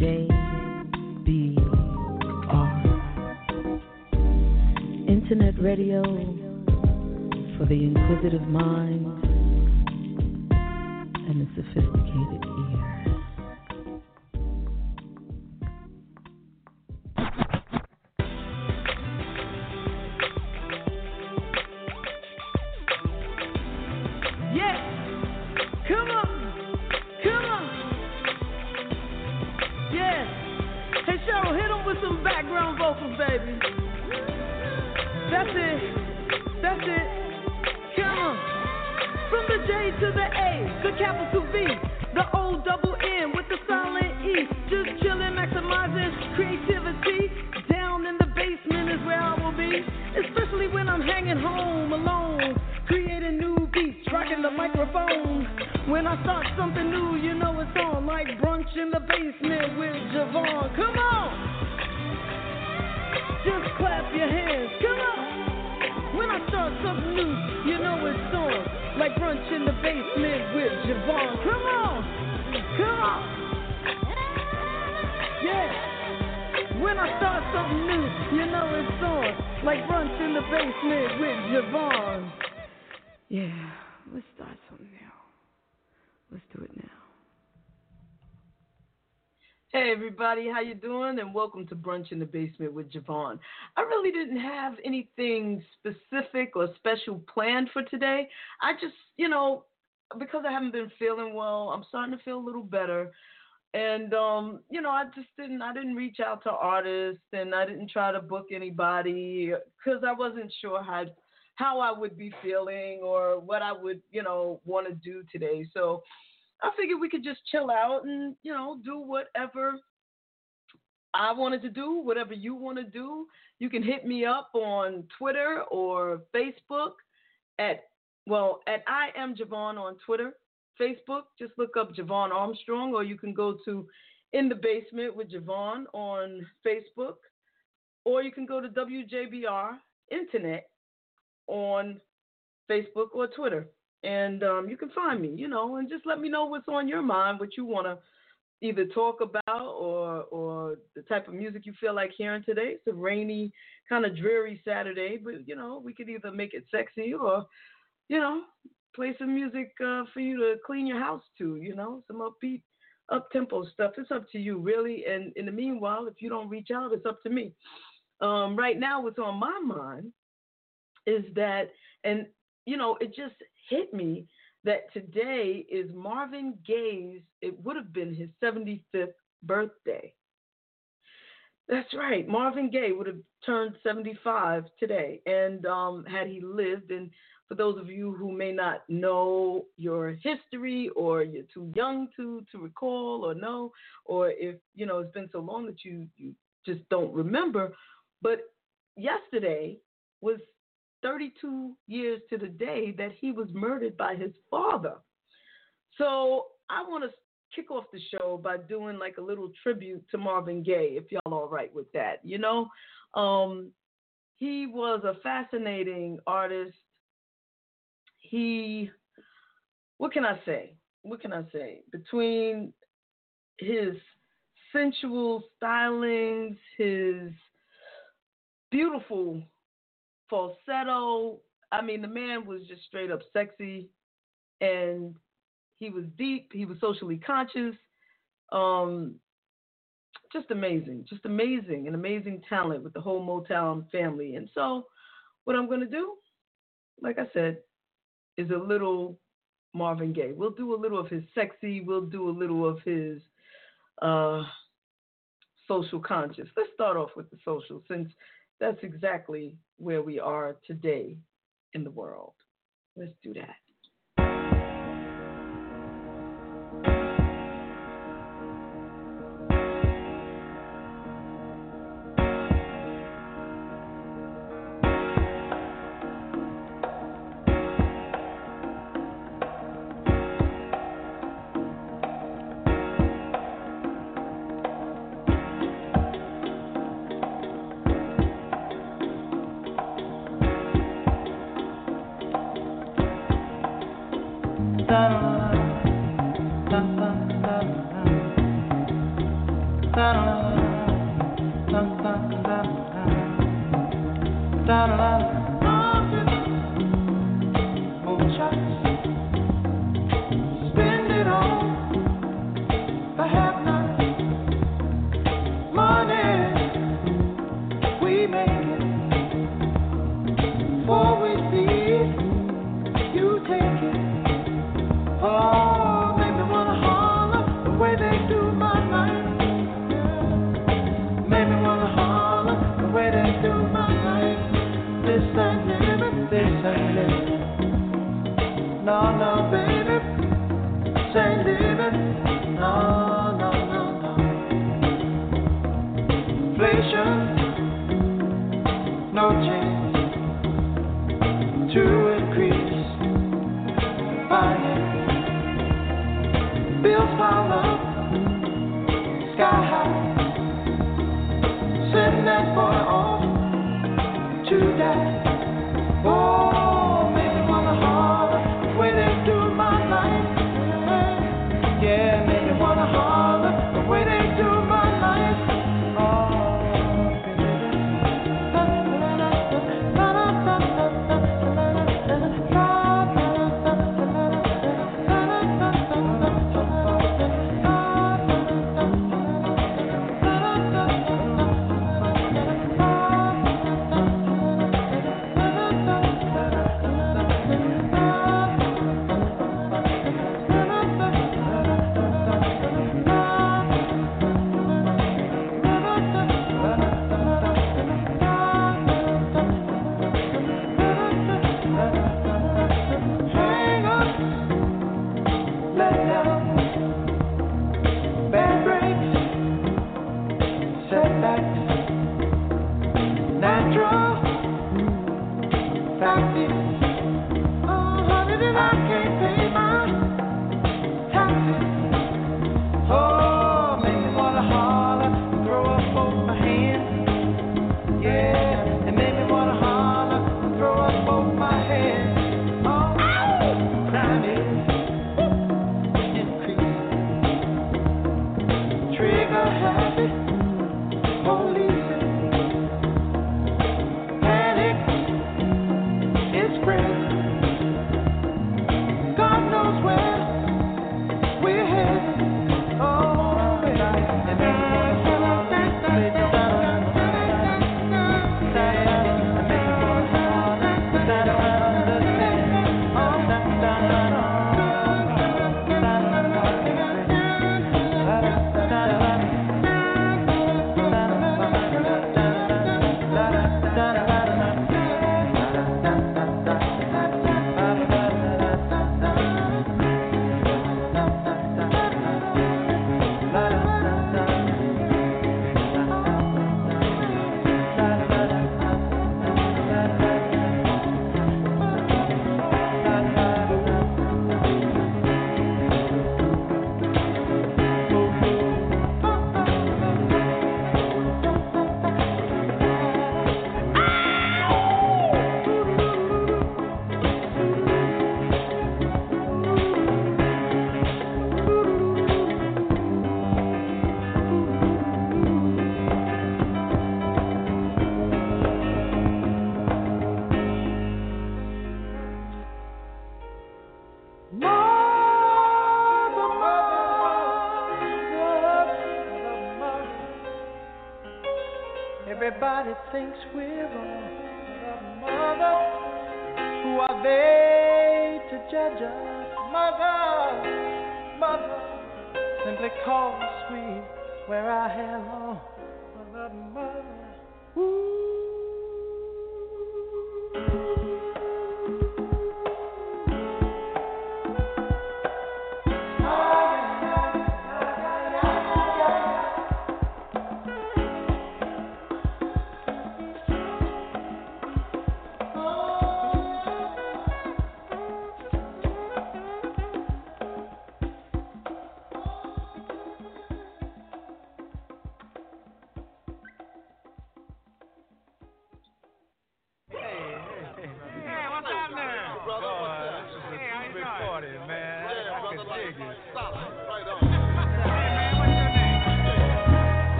J B R. Internet radio for the inquisitive mind and the sophisticated some background vocals, baby. That's it. That's it. Come on. From the J to the A, the capital V, the O double N with the silent E. Just chilling, maximizing creativity. Down in the basement is where I will be. Especially when I'm hanging home alone. Creating new beats, rocking the microphone. When I start something new, you know it's on. Like brunch in the basement with JaVonne. Come on! Just clap your hands. Come on! When I start something new, you know it's on. Like brunch in the basement with JaVonne. Come on! Come on! Yeah! When I start something new, you know it's on. Like brunch in the basement with JaVonne. Yeah, let's start something new. Let's do it now. Hey everybody, how you doing? And welcome to Brunch in the Basement with JaVonne. I really didn't have anything specific or special planned for today. I just, you know, because I haven't been feeling well, I'm starting to feel a little better. And um, you know, I just didn't I didn't reach out to artists and I didn't try to book anybody cuz I wasn't sure how how I would be feeling or what I would, you know, want to do today. So I figured we could just chill out and, you know, do whatever I wanted to do, whatever you want to do. You can hit me up on Twitter or Facebook at, well, at I am JaVonne on Twitter. Facebook, just look up JaVonne Armstrong, or you can go to In the Basement with JaVonne on Facebook, or you can go to WJBR Internet on Facebook or Twitter and um, you can find me, you know, and just let me know what's on your mind, what you want to either talk about or or the type of music you feel like hearing today. It's a rainy, kind of dreary Saturday, but you know, we could either make it sexy or, you know, play some music uh, for you to clean your house to, you know, some upbeat, up tempo stuff. It's up to you, really. And in the meanwhile, if you don't reach out, it's up to me. Um, right now, what's on my mind is that, and you know, it just hit me that today is Marvin Gaye's, it would have been his 75th birthday. That's right. Marvin Gaye would have turned 75 today. And um, had he lived, and for those of you who may not know your history or you're too young to, to recall or know, or if, you know, it's been so long that you, you just don't remember, but yesterday was 32 years to the day that he was murdered by his father. So I want to kick off the show by doing like a little tribute to Marvin Gaye, if y'all all right with that. You know, um, he was a fascinating artist. He, what can I say? What can I say? Between his sensual stylings, his beautiful falsetto. I mean, the man was just straight up sexy and he was deep, he was socially conscious. Um, just amazing, just amazing, an amazing talent with the whole Motown family. And so, what I'm going to do, like I said, is a little Marvin Gaye. We'll do a little of his sexy, we'll do a little of his uh, social conscious. Let's start off with the social since that's exactly where we are today in the world. Let's do that.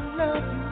Love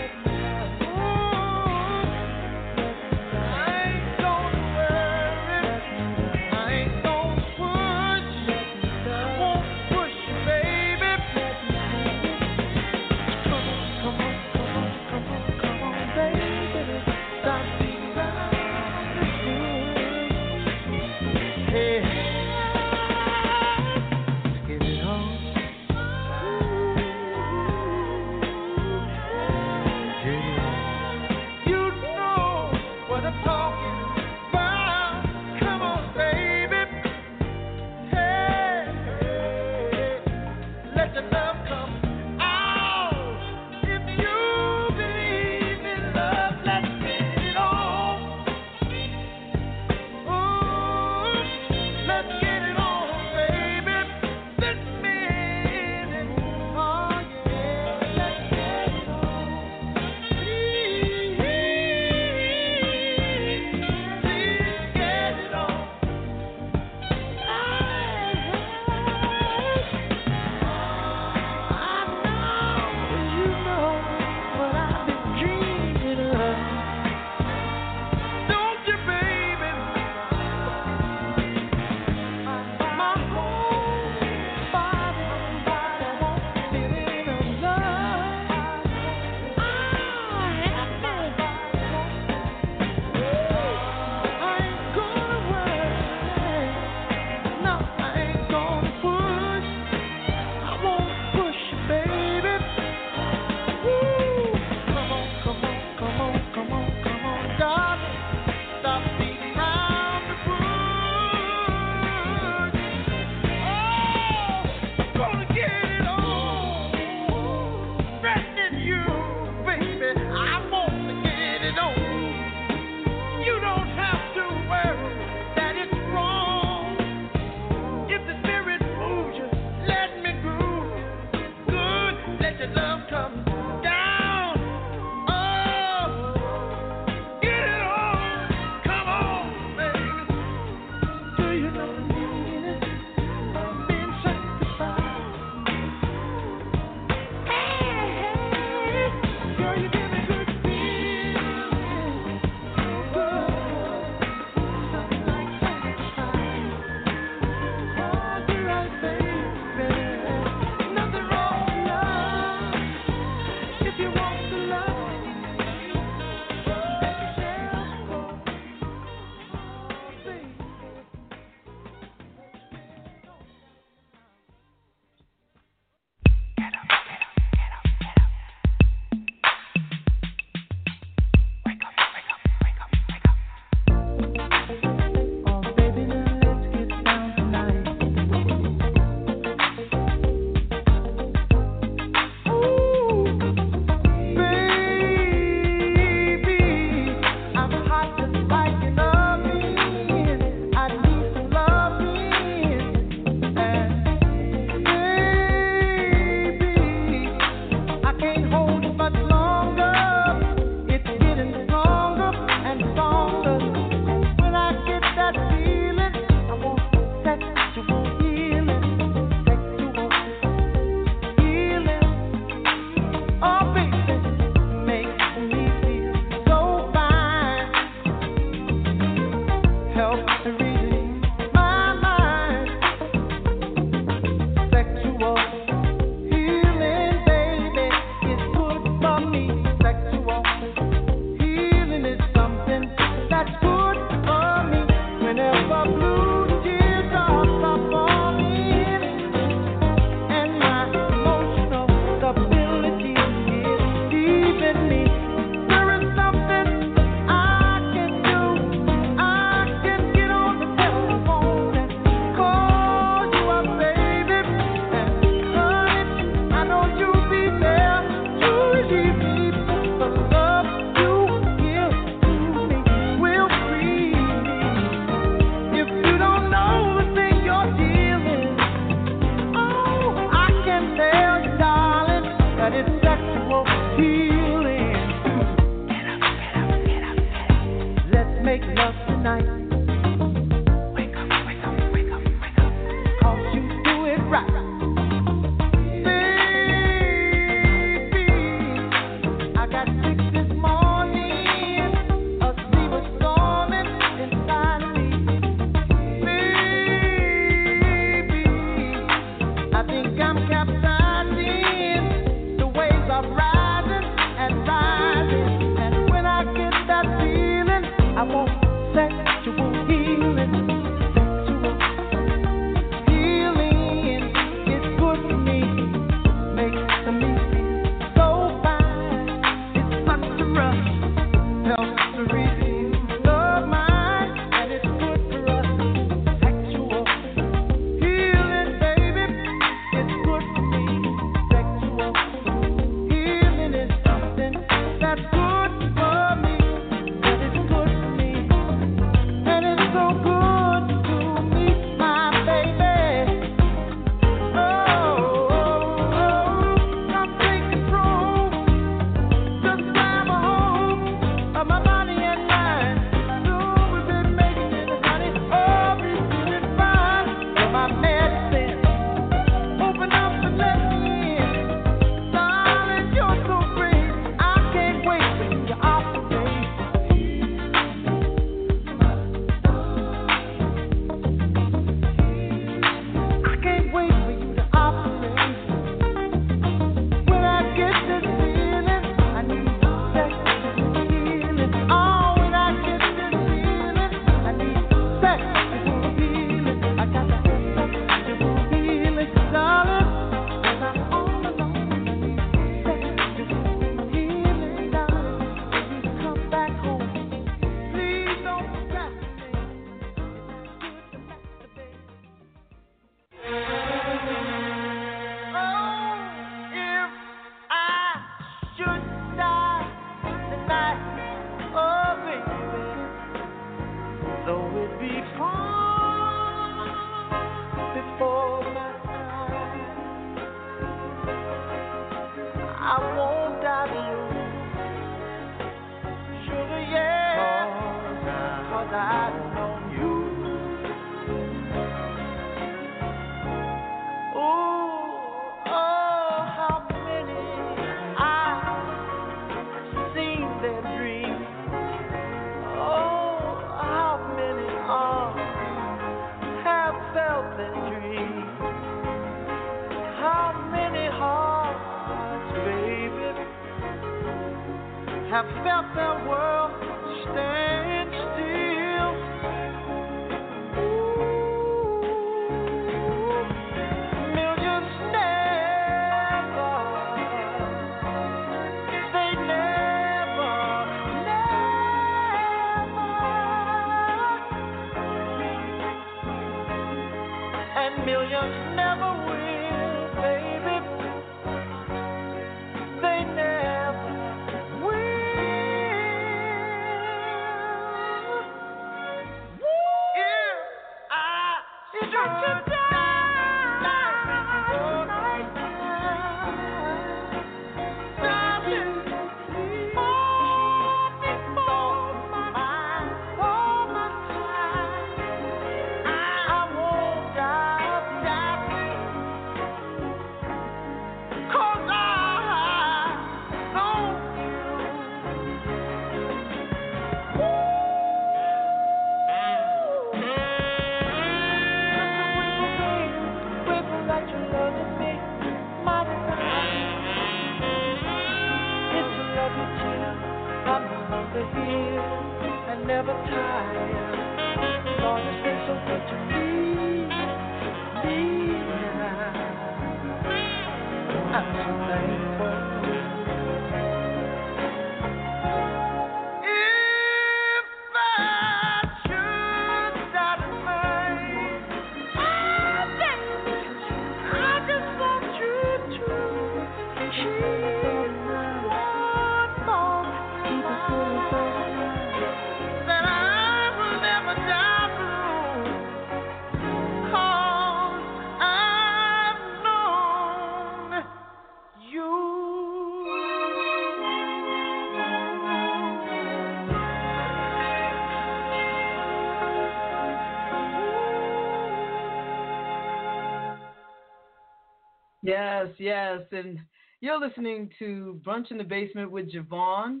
Yes, yes. And you're listening to Brunch in the Basement with JaVonne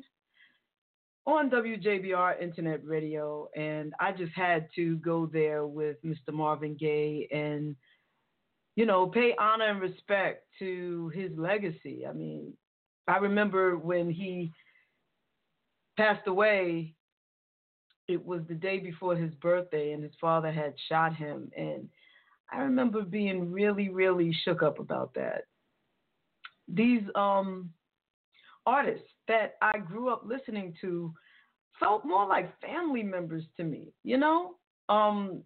on WJBR Internet Radio. And I just had to go there with Mr. Marvin Gaye and, you know, pay honor and respect to his legacy. I mean, I remember when he passed away, it was the day before his birthday, and his father had shot him. And I remember being really, really shook up about that. These um, artists that I grew up listening to felt more like family members to me, you know? Um,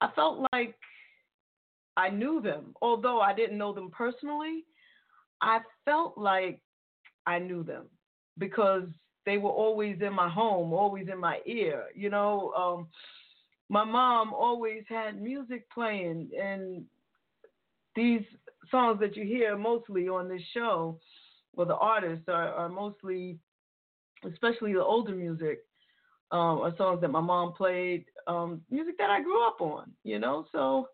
I felt like I knew them, although I didn't know them personally. I felt like I knew them because they were always in my home, always in my ear, you know? Um, my mom always had music playing and these songs that you hear mostly on this show well the artists are, are mostly especially the older music um, are songs that my mom played um, music that i grew up on you know? So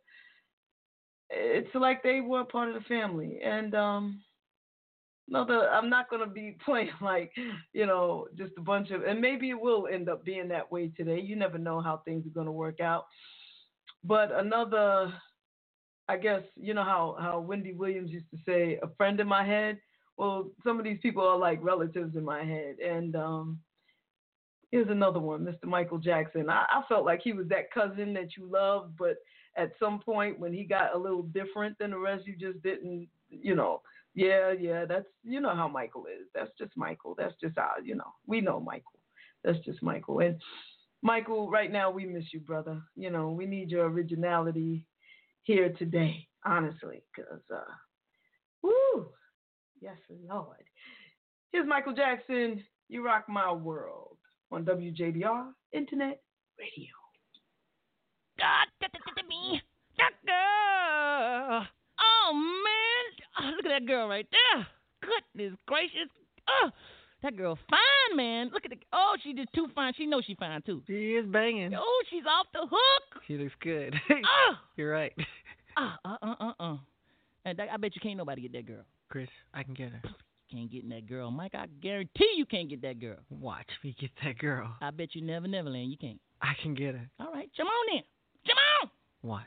it's like they were part of the family. And um, no, I'm not going to be playing like, you know, just a bunch of, and maybe it will end up being that way today. You never know how things are going to work out. But another, I guess, you know how, how Wendy Williams used to say, a friend in my head. Well, some of these people are like relatives in my head. And um, here's another one, Mr. Michael Jackson. I, I felt like he was that cousin that you loved, but at some point when he got a little different than the rest, you just didn't, you know, yeah, yeah, that's you know how Michael is. That's just Michael. That's just our, you know, we know Michael. That's just Michael. And Michael, right now we miss you, brother. You know, we need your originality here today, honestly, because uh, woo, yes, Lord. Here's Michael Jackson. You rock my world on WJBR Internet Radio. Da, me. That. Oh, man. Oh, look at that girl right there. Goodness gracious. Oh, that girl fine, man. Look at the. Oh, she just too fine. She knows she fine, too. She is banging. Oh, she's off the hook. She looks good. Oh, You're right. uh, uh, uh, uh, uh. And that, I bet you can't nobody get that girl. Chris, I can get her. Can't get in that girl, Mike. I guarantee you can't get that girl. Watch me get that girl. I bet you never, never land. You can't. I can get her. All right, come on then. Come on. Watch.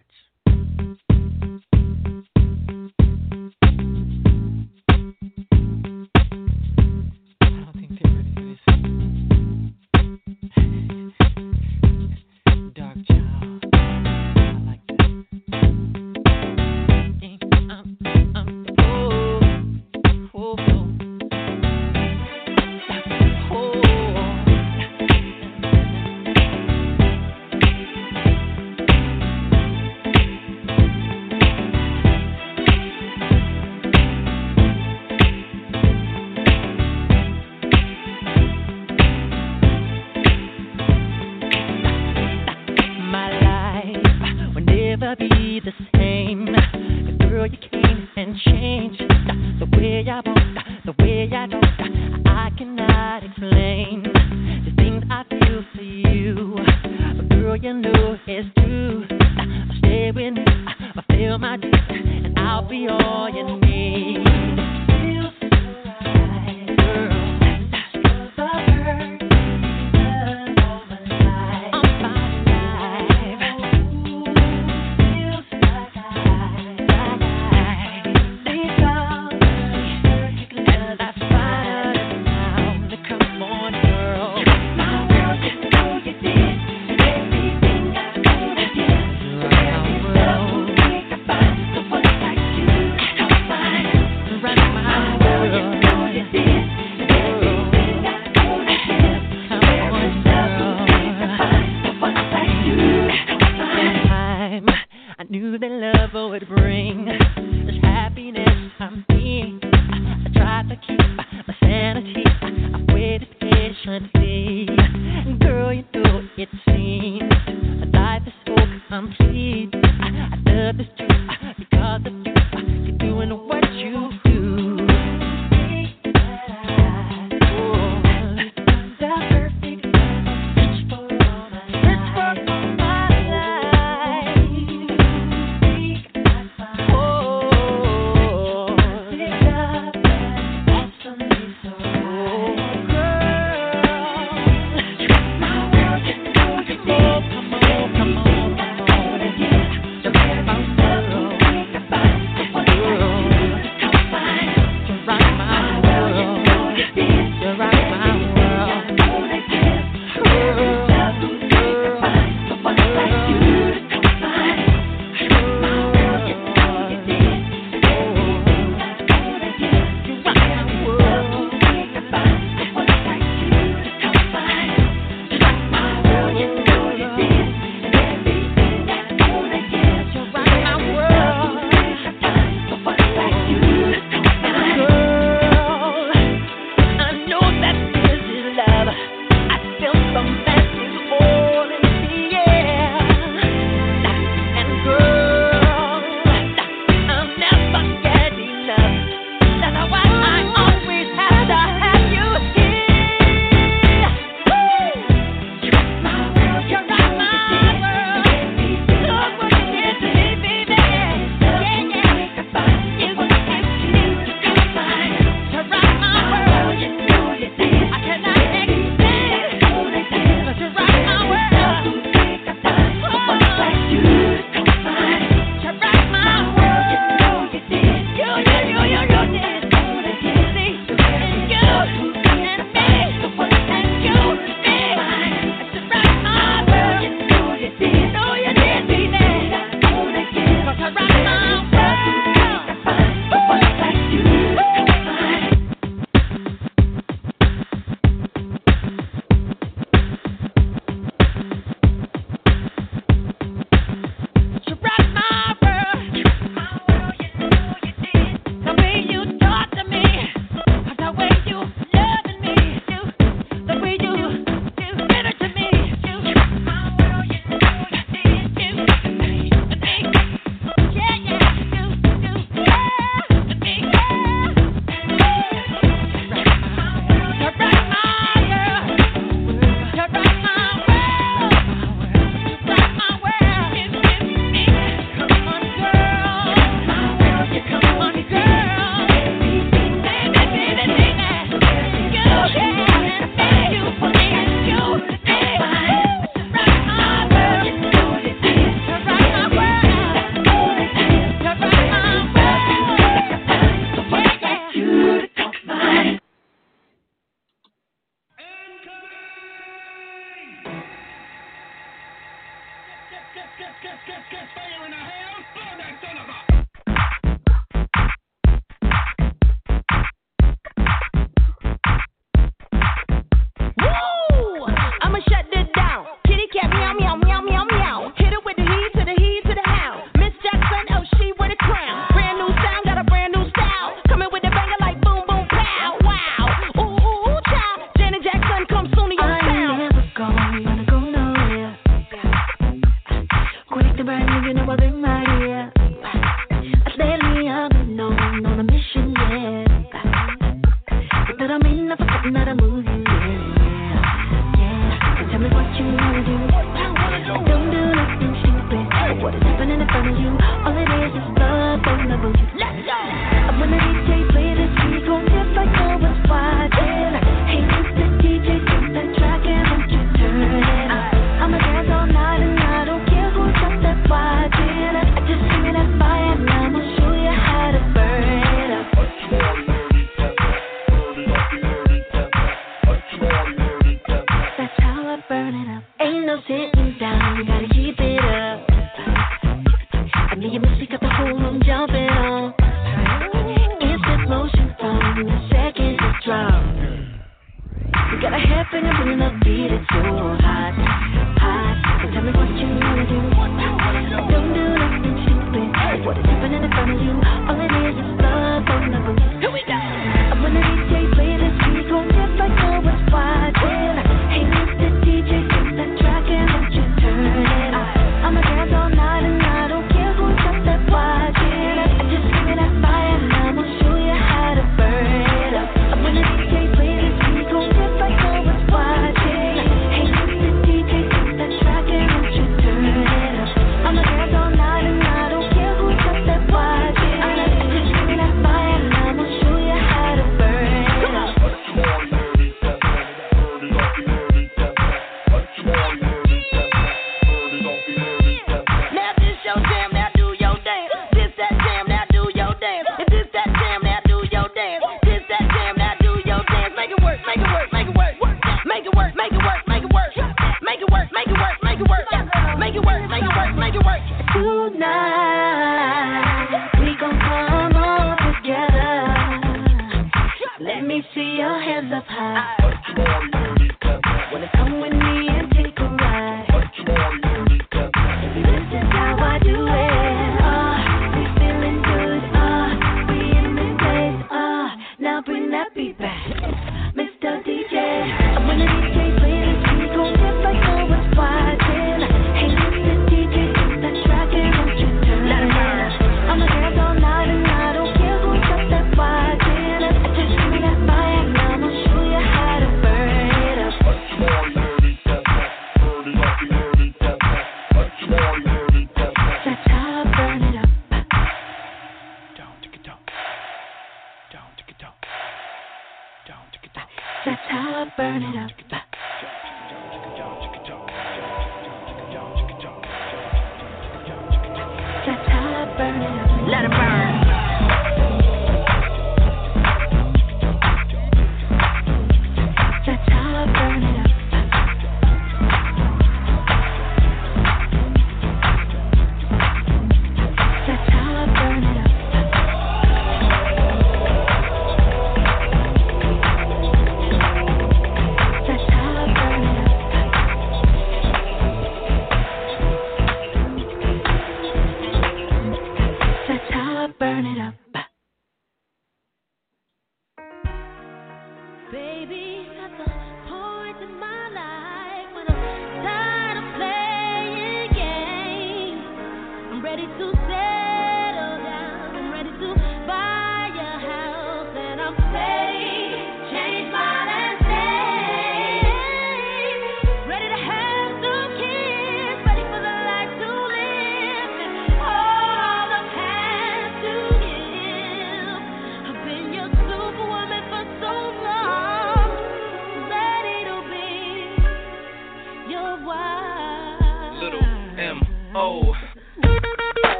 Get, get, get fire in the house! Burn that son of a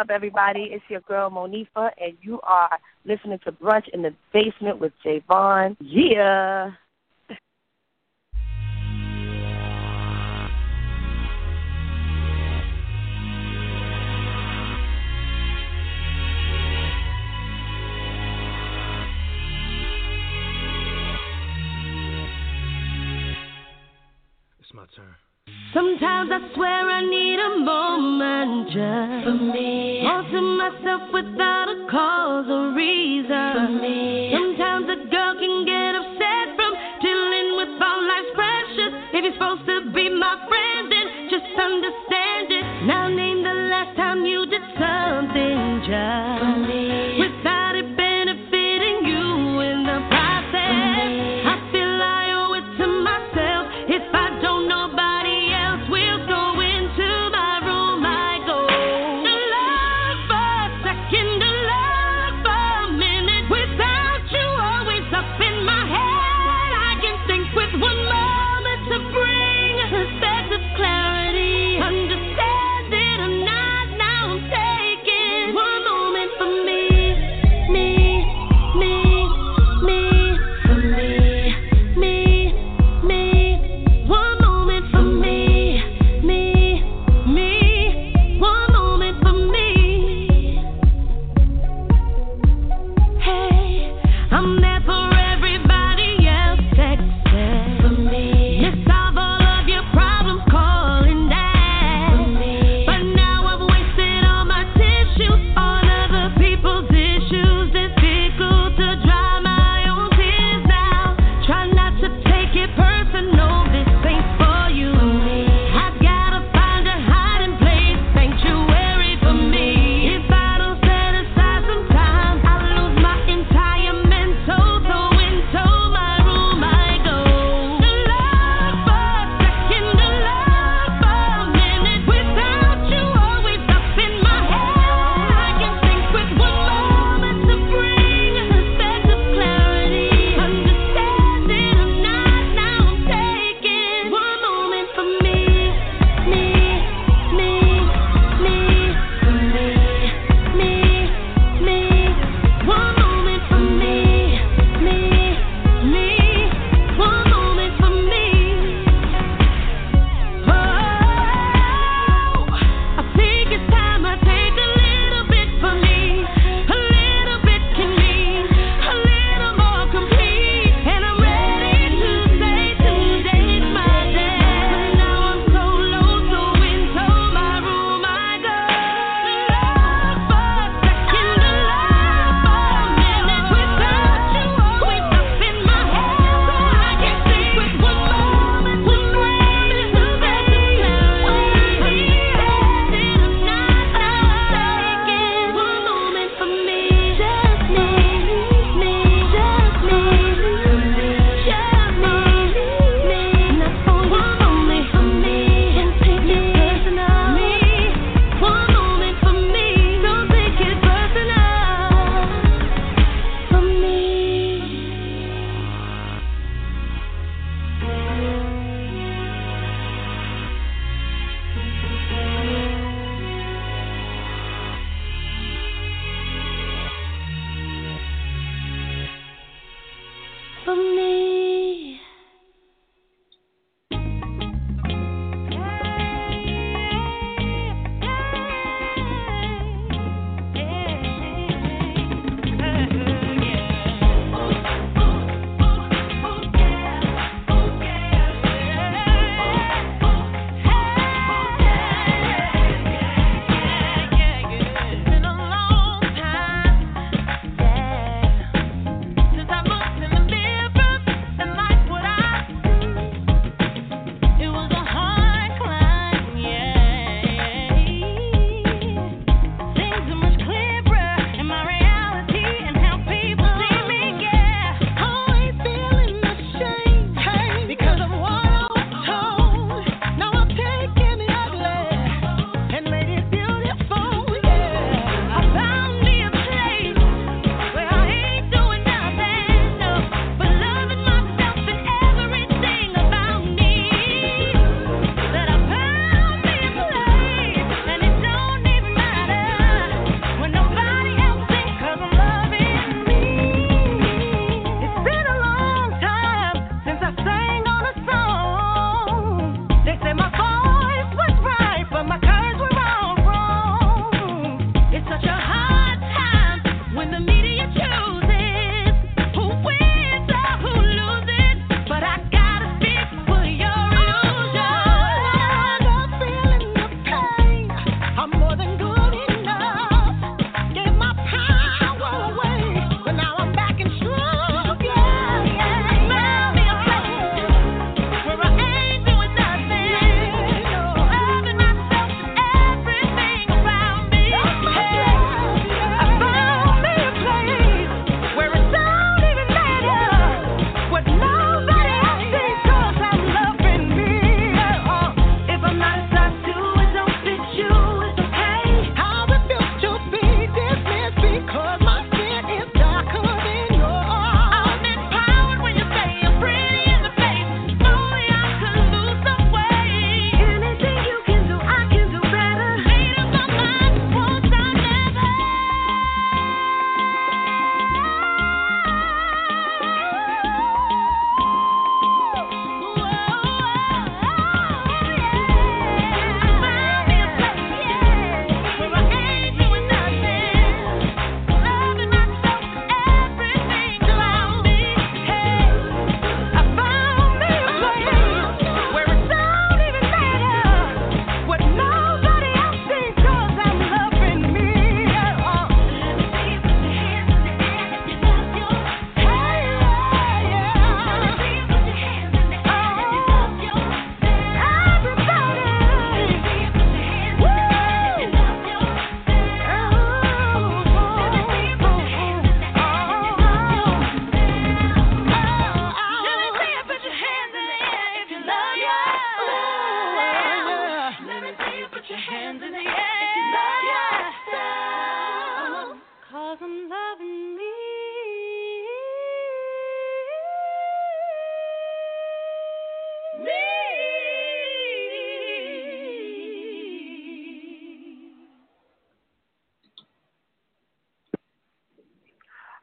up, everybody? It's your girl Monifah, and you are listening to Brunch in the Basement with JaVonne. Yeah. It's my turn. Sometimes I swear I need a moment just for me. All to myself without a cause or reason for me. Sometimes a girl can get upset from dealing with all life's pressures. If you're supposed to be my friend, then just understand it. Now name the last time you did something just for me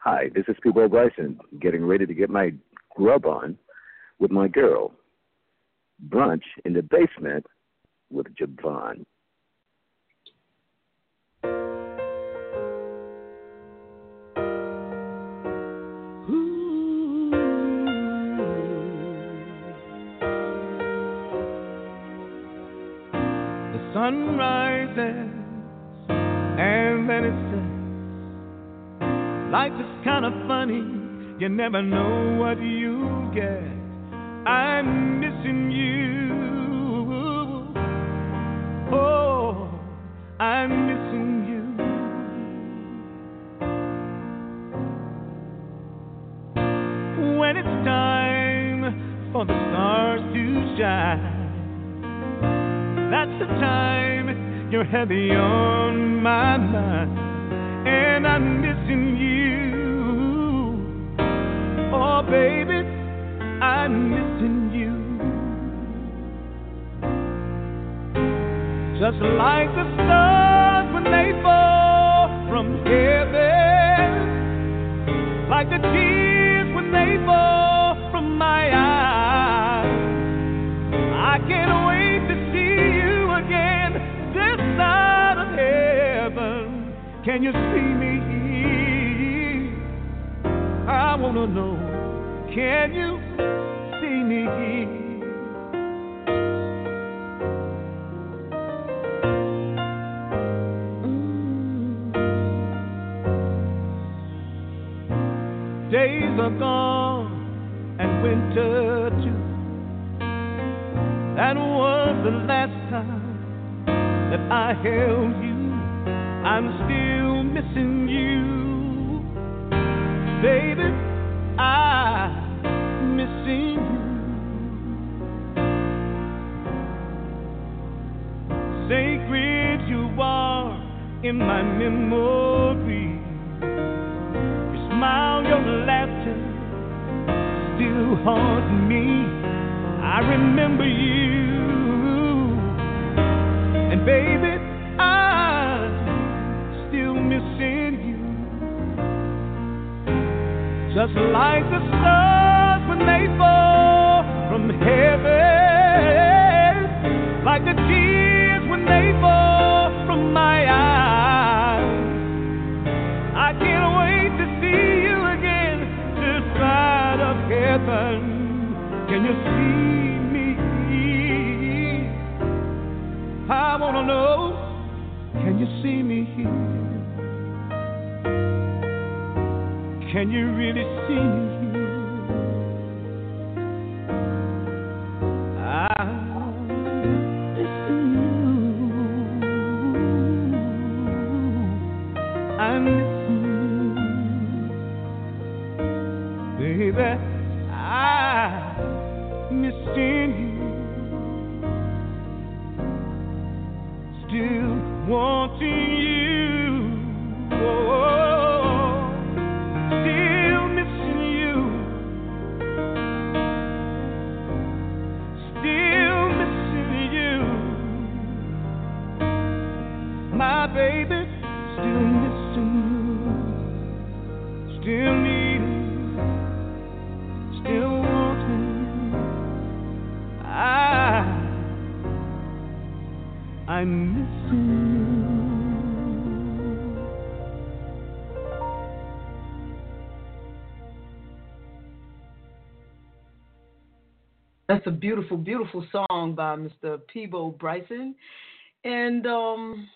Hi, this is Peabo Bryson, getting ready to get my grub on with my girl. Brunch in the basement with JaVonne. The sun rises Life is kind of funny, you never know what you'll get. I'm missing you. Oh, I'm missing you. When it's time for the stars to shine. That's the time you're heavy on my mind, I'm missing you. Oh, baby, I'm missing you. Just like the stars when they fall from heaven, like the tears when they fall from my eyes. I can't Can you see me? I wanna know. Can you see me? Mm. Days are gone and winter too. That was the last time that I held you. I'm still missing you, baby. I'm missing you. Sacred you are in my memory. Your smile, your laughter still haunt me. I remember you. And baby, Just like the stars when they fall from heaven. Like the tears when they fall from my eyes. I can't wait to see you again this side of heaven. Can you see me? I wanna know. Can you really see? me a beautiful, beautiful song by Mr. Peabo Bryson. And, um,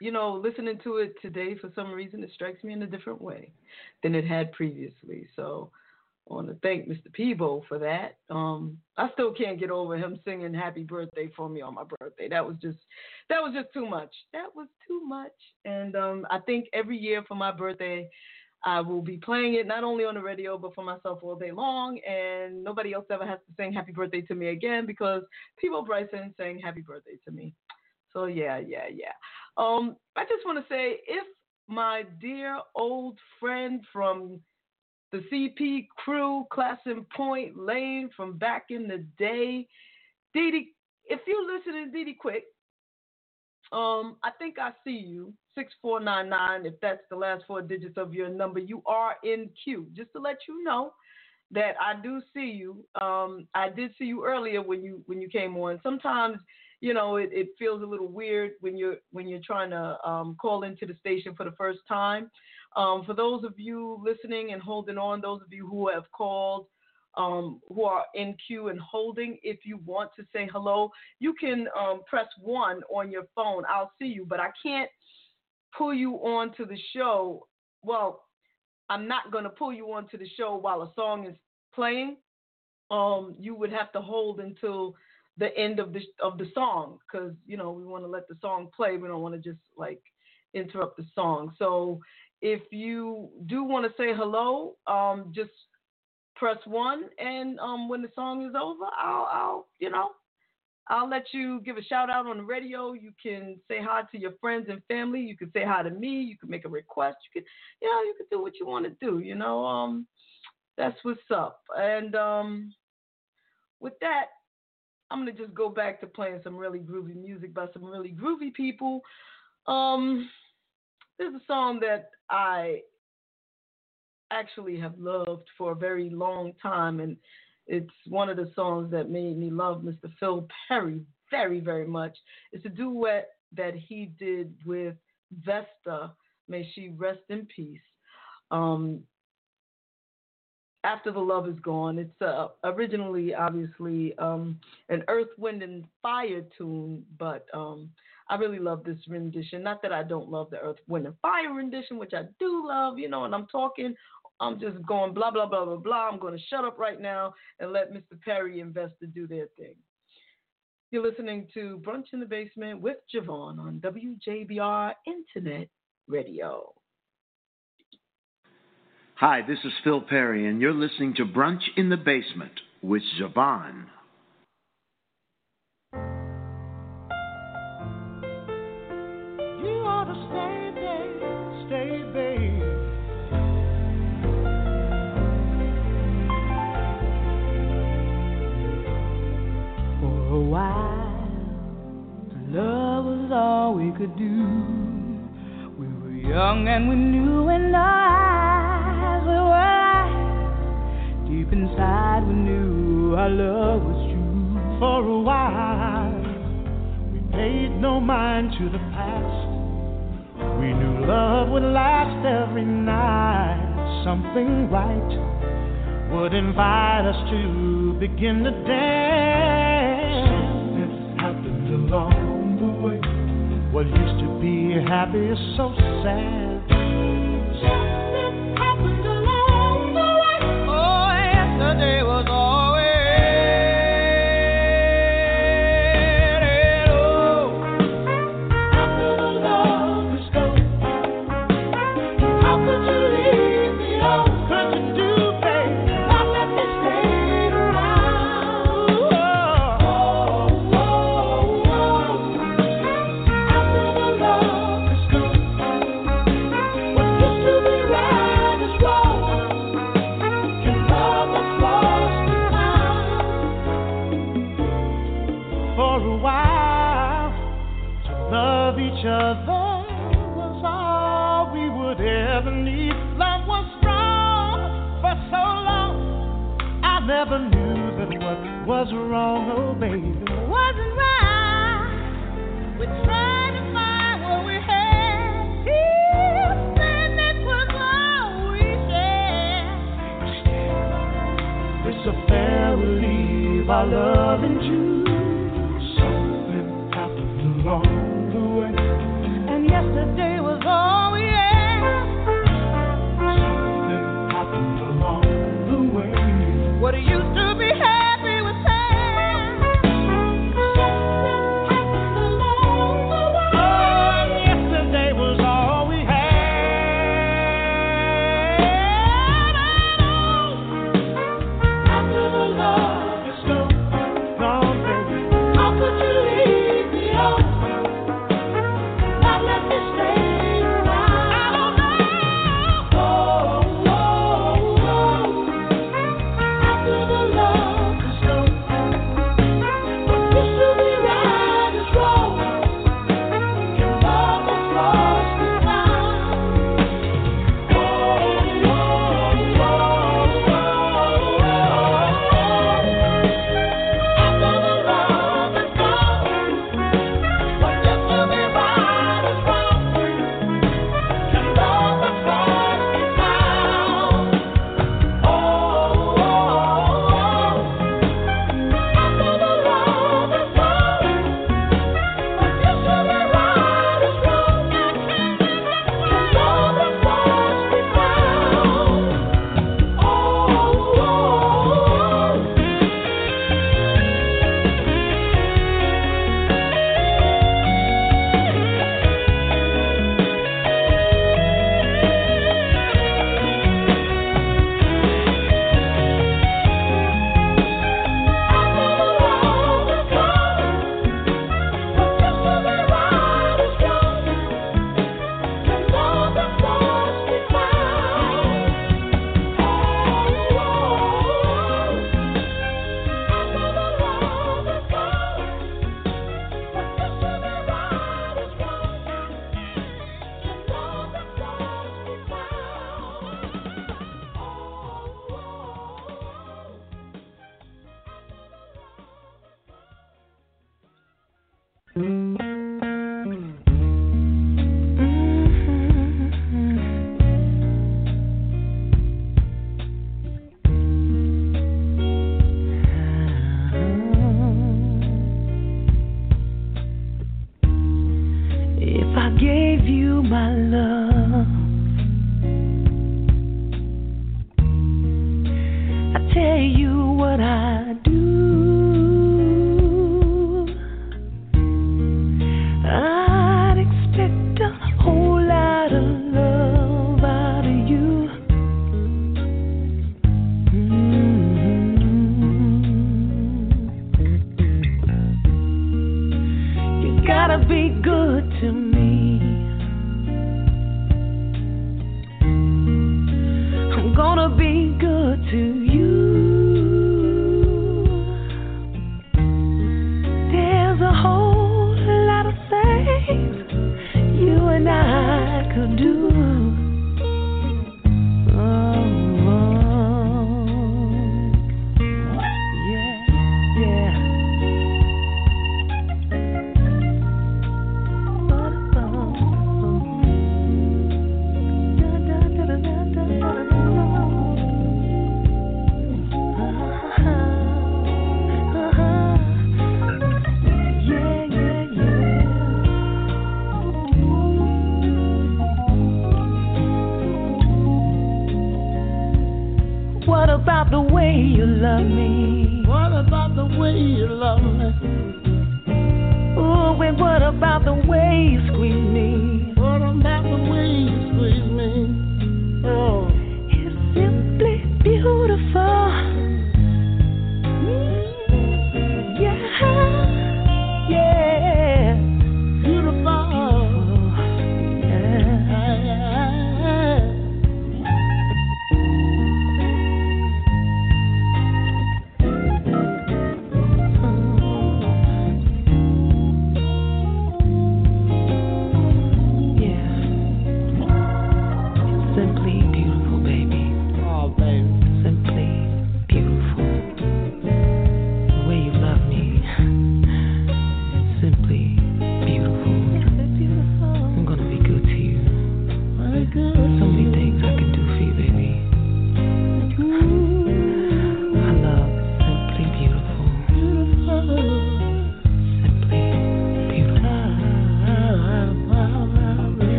you know, listening to it today, for some reason, it strikes me in a different way than it had previously. So I want to thank Mr. Peabo for that. Um, I still can't get over him singing "Happy Birthday" for me on my birthday. That was just, that was just too much. That was too much. And um, I think every year for my birthday, I will be playing it not only on the radio but for myself all day long, and nobody else ever has to sing "Happy Birthday" to me again because Peabo Bryson sang "Happy Birthday" to me. So yeah, yeah, yeah. Um, I just want to say if my dear old friend from the CP crew, Class in Point Lane from back in the day, Dee, if you're listening, Dee Quick, um, I think I see you 6499. If that's the last four digits of your number, you are in queue. Just to let you know that I do see you. Um, I did see you earlier when you when you came on. Sometimes you know it, it feels a little weird when you're when you're trying to um, call into the station for the first time. Um, for those of you listening and holding on, those of you who have called, um, who are in queue and holding, if you want to say hello, you can um, press one on your phone. I'll see you, but I can't pull you onto the show. Well, I'm not going to pull you onto the show while a song is playing. Um, you would have to hold until the end of the of the song because you know we want to let the song play. We don't want to just like interrupt the song. So if you do want to say hello, um, just press one, and um, when the song is over, I'll, I'll, you know, I'll let you give a shout out on the radio. You can say hi to your friends and family. You can say hi to me. You can make a request. You can, you know, you can do what you want to do. You know, um, that's what's up. And um, with that, I'm gonna just go back to playing some really groovy music by some really groovy people. Um, there's a song that I actually have loved for a very long time, and it's one of the songs that made me love Mr. Phil Perry very, very much. It's a duet that he did with Vesta. May she rest in peace. Um, after the love is gone, it's uh, originally obviously um, an Earth, Wind, and Fire tune, but um, I really love this rendition. Not that I don't love the Earth, Wind, and Fire rendition, which I do love, you know, and I'm talking, I'm just going blah, blah, blah, blah, blah. I'm going to shut up right now and let Mr. Perry and Vesta do their thing. You're listening to Brunch in the Basement with JaVonne on WJBR Internet Radio. Hi, this is Phil Perry, and you're listening to Brunch in the Basement with JaVonne. We could do. We were young and we knew, and our eyes we were wide. Deep inside, we knew our love was true. For a while, we paid no mind to the past. We knew love would last every night. Something right would invite us to begin to dance. Something happened along. What used to be happy is so sad. Was wrong, oh baby, wasn't right. We tried to find what we had. Deep, and it was all we shared. It's a fair leave our love in June.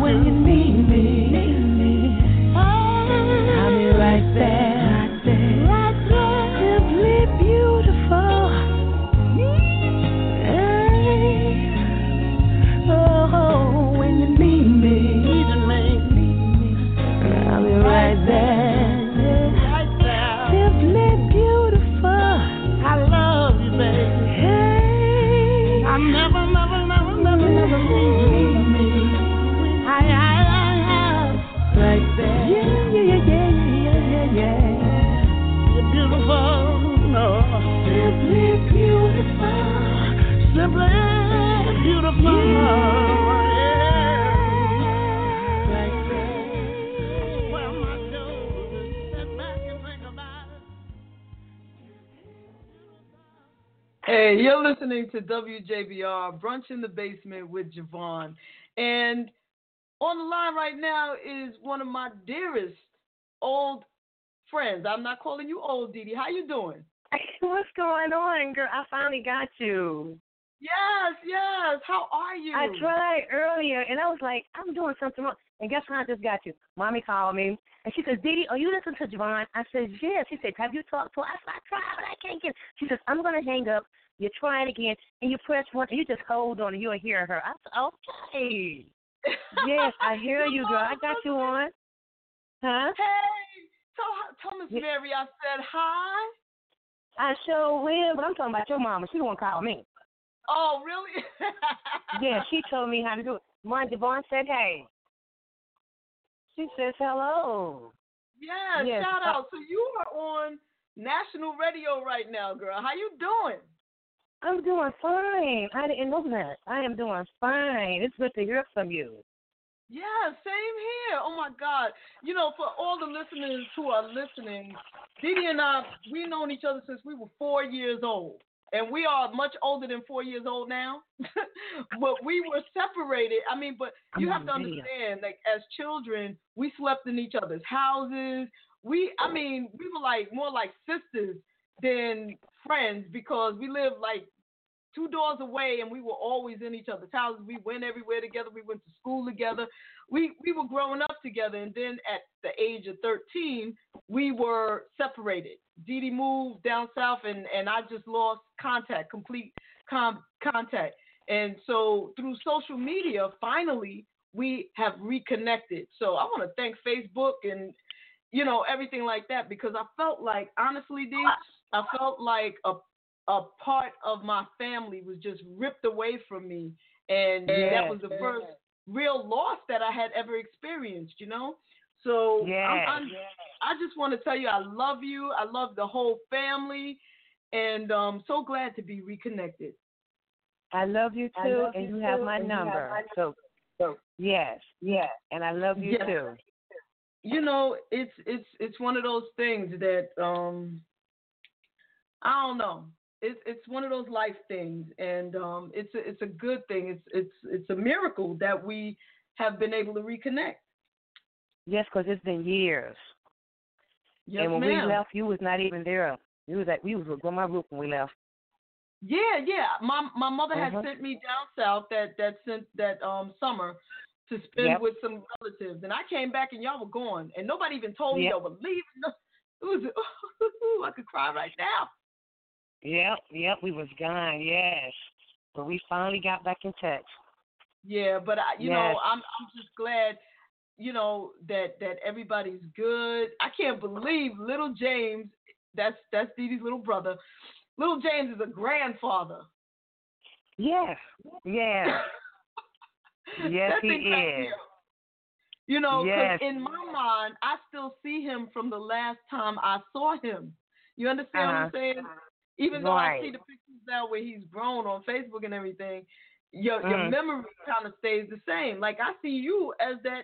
When you need listening to WJBR Brunch in the Basement with JaVonne. And on the line right now is one of my dearest old friends. I'm not calling you old, Dee Dee. How you doing? What's going on, girl? I finally got you. Yes, yes. How are you? I tried earlier, and I was like, I'm doing something wrong. And guess what? I just got you. Mommy called me, and she says, Didi, are you listening to JaVonne? I said, yes. She said, have you talked to her? I said, I tried, but I can't get She says, I'm going to hang up. You try it again, and you press one, and you just hold on, and you'll hear her. I said, okay. yes, I hear you, girl. I got you on. Huh? Hey, tell, tell Miss Mary I said hi. I sure will, but I'm talking about your mama. She won't call me. Oh, really? yeah, she told me how to do it. Mom Devon said, hey. She says hello. Yeah, Yes, shout out. So you are on national radio right now, girl. How you doing? I'm doing fine. I didn't know that. I am doing fine. It's good to hear from you. Yeah, same here. Oh my God. You know, for all the listeners who are listening, Didi and I, we've known each other since we were four years old. And we are much older than four years old now. but we were separated. I mean, but you have to I'm a video. understand, like as children, we slept in each other's houses. We I mean, we were like more like sisters than friends because we lived like two doors away and we were always in each other's houses. We went everywhere together. We went to school together. We we were growing up together and then at the age of 13, we were separated. Dee Dee moved down south and and I just lost contact, complete com- contact. And so through social media, finally we have reconnected. So I want to thank Facebook and you know everything like that because I felt like honestly, Dee, I felt like a a part of my family was just ripped away from me, and that was the yes. first real loss that I had ever experienced. You know, so I'm, I'm, I just want to tell you I love you. I love the whole family, and um, so glad to be reconnected. I love you too, love and you you have too, my and you have number. So, so yes, yes, and I love you Yes. too. you know, it's it's it's one of those things that um I don't know. It's it's one of those life things, and um, it's a, it's a good thing. It's it's it's a miracle that we have been able to reconnect. Yes, because it's been years. Yes, and when ma'am. we left, you was not even there. You was at we was on my roof when we left. Yeah, yeah. My my mother had Mhm. sent me down south that that sent that um summer to spend Yep. with some relatives, and I came back and y'all were gone, and nobody even told me Yep. y'all were leaving. It was I could cry right now. Yep, yep, we was gone. Yes, but we finally got back in touch. Yeah, but I, you Yes. know, I'm I'm just glad, you know, that that everybody's good. I can't believe little James, that's that's Dee Dee's little brother. Little James is a grandfather. Yes, yes, yes, he thing cracked me is. You know, 'cause Yes. in my mind, I still see him from the last time I saw him. You understand what I'm Uh-huh. saying? Even though I see the pictures now where he's grown on Facebook and everything, your your Mm. memory kind of stays the same. Like I see you as that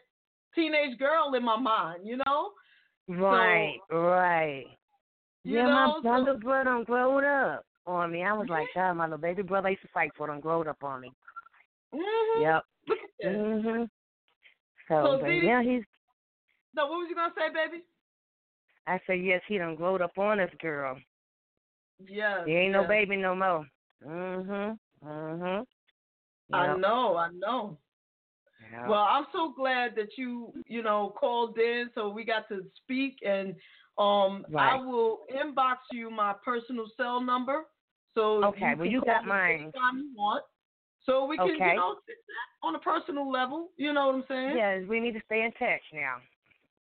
teenage girl in my mind, you know? Right, right. You yeah, know, my, my so- little brother done growed up on me. I was like, God, my little baby brother used to fight for done growed up on me. Mhm. Yep. Look at that. Mhm. So, So, but yeah, he's. No, what was you gonna say, baby? I said yes, he done growed up on us, girl. Yeah. He ain't no baby no more. Mhm. Mhm. I know, I know. Yep. Well, I'm so glad that you, you know, called in so we got to speak and um I will inbox you my personal cell number. So Okay, you well, you got mine. you want. So we can, Okay. you know, on a personal level. You know what I'm saying? Yes, we need to stay in touch now.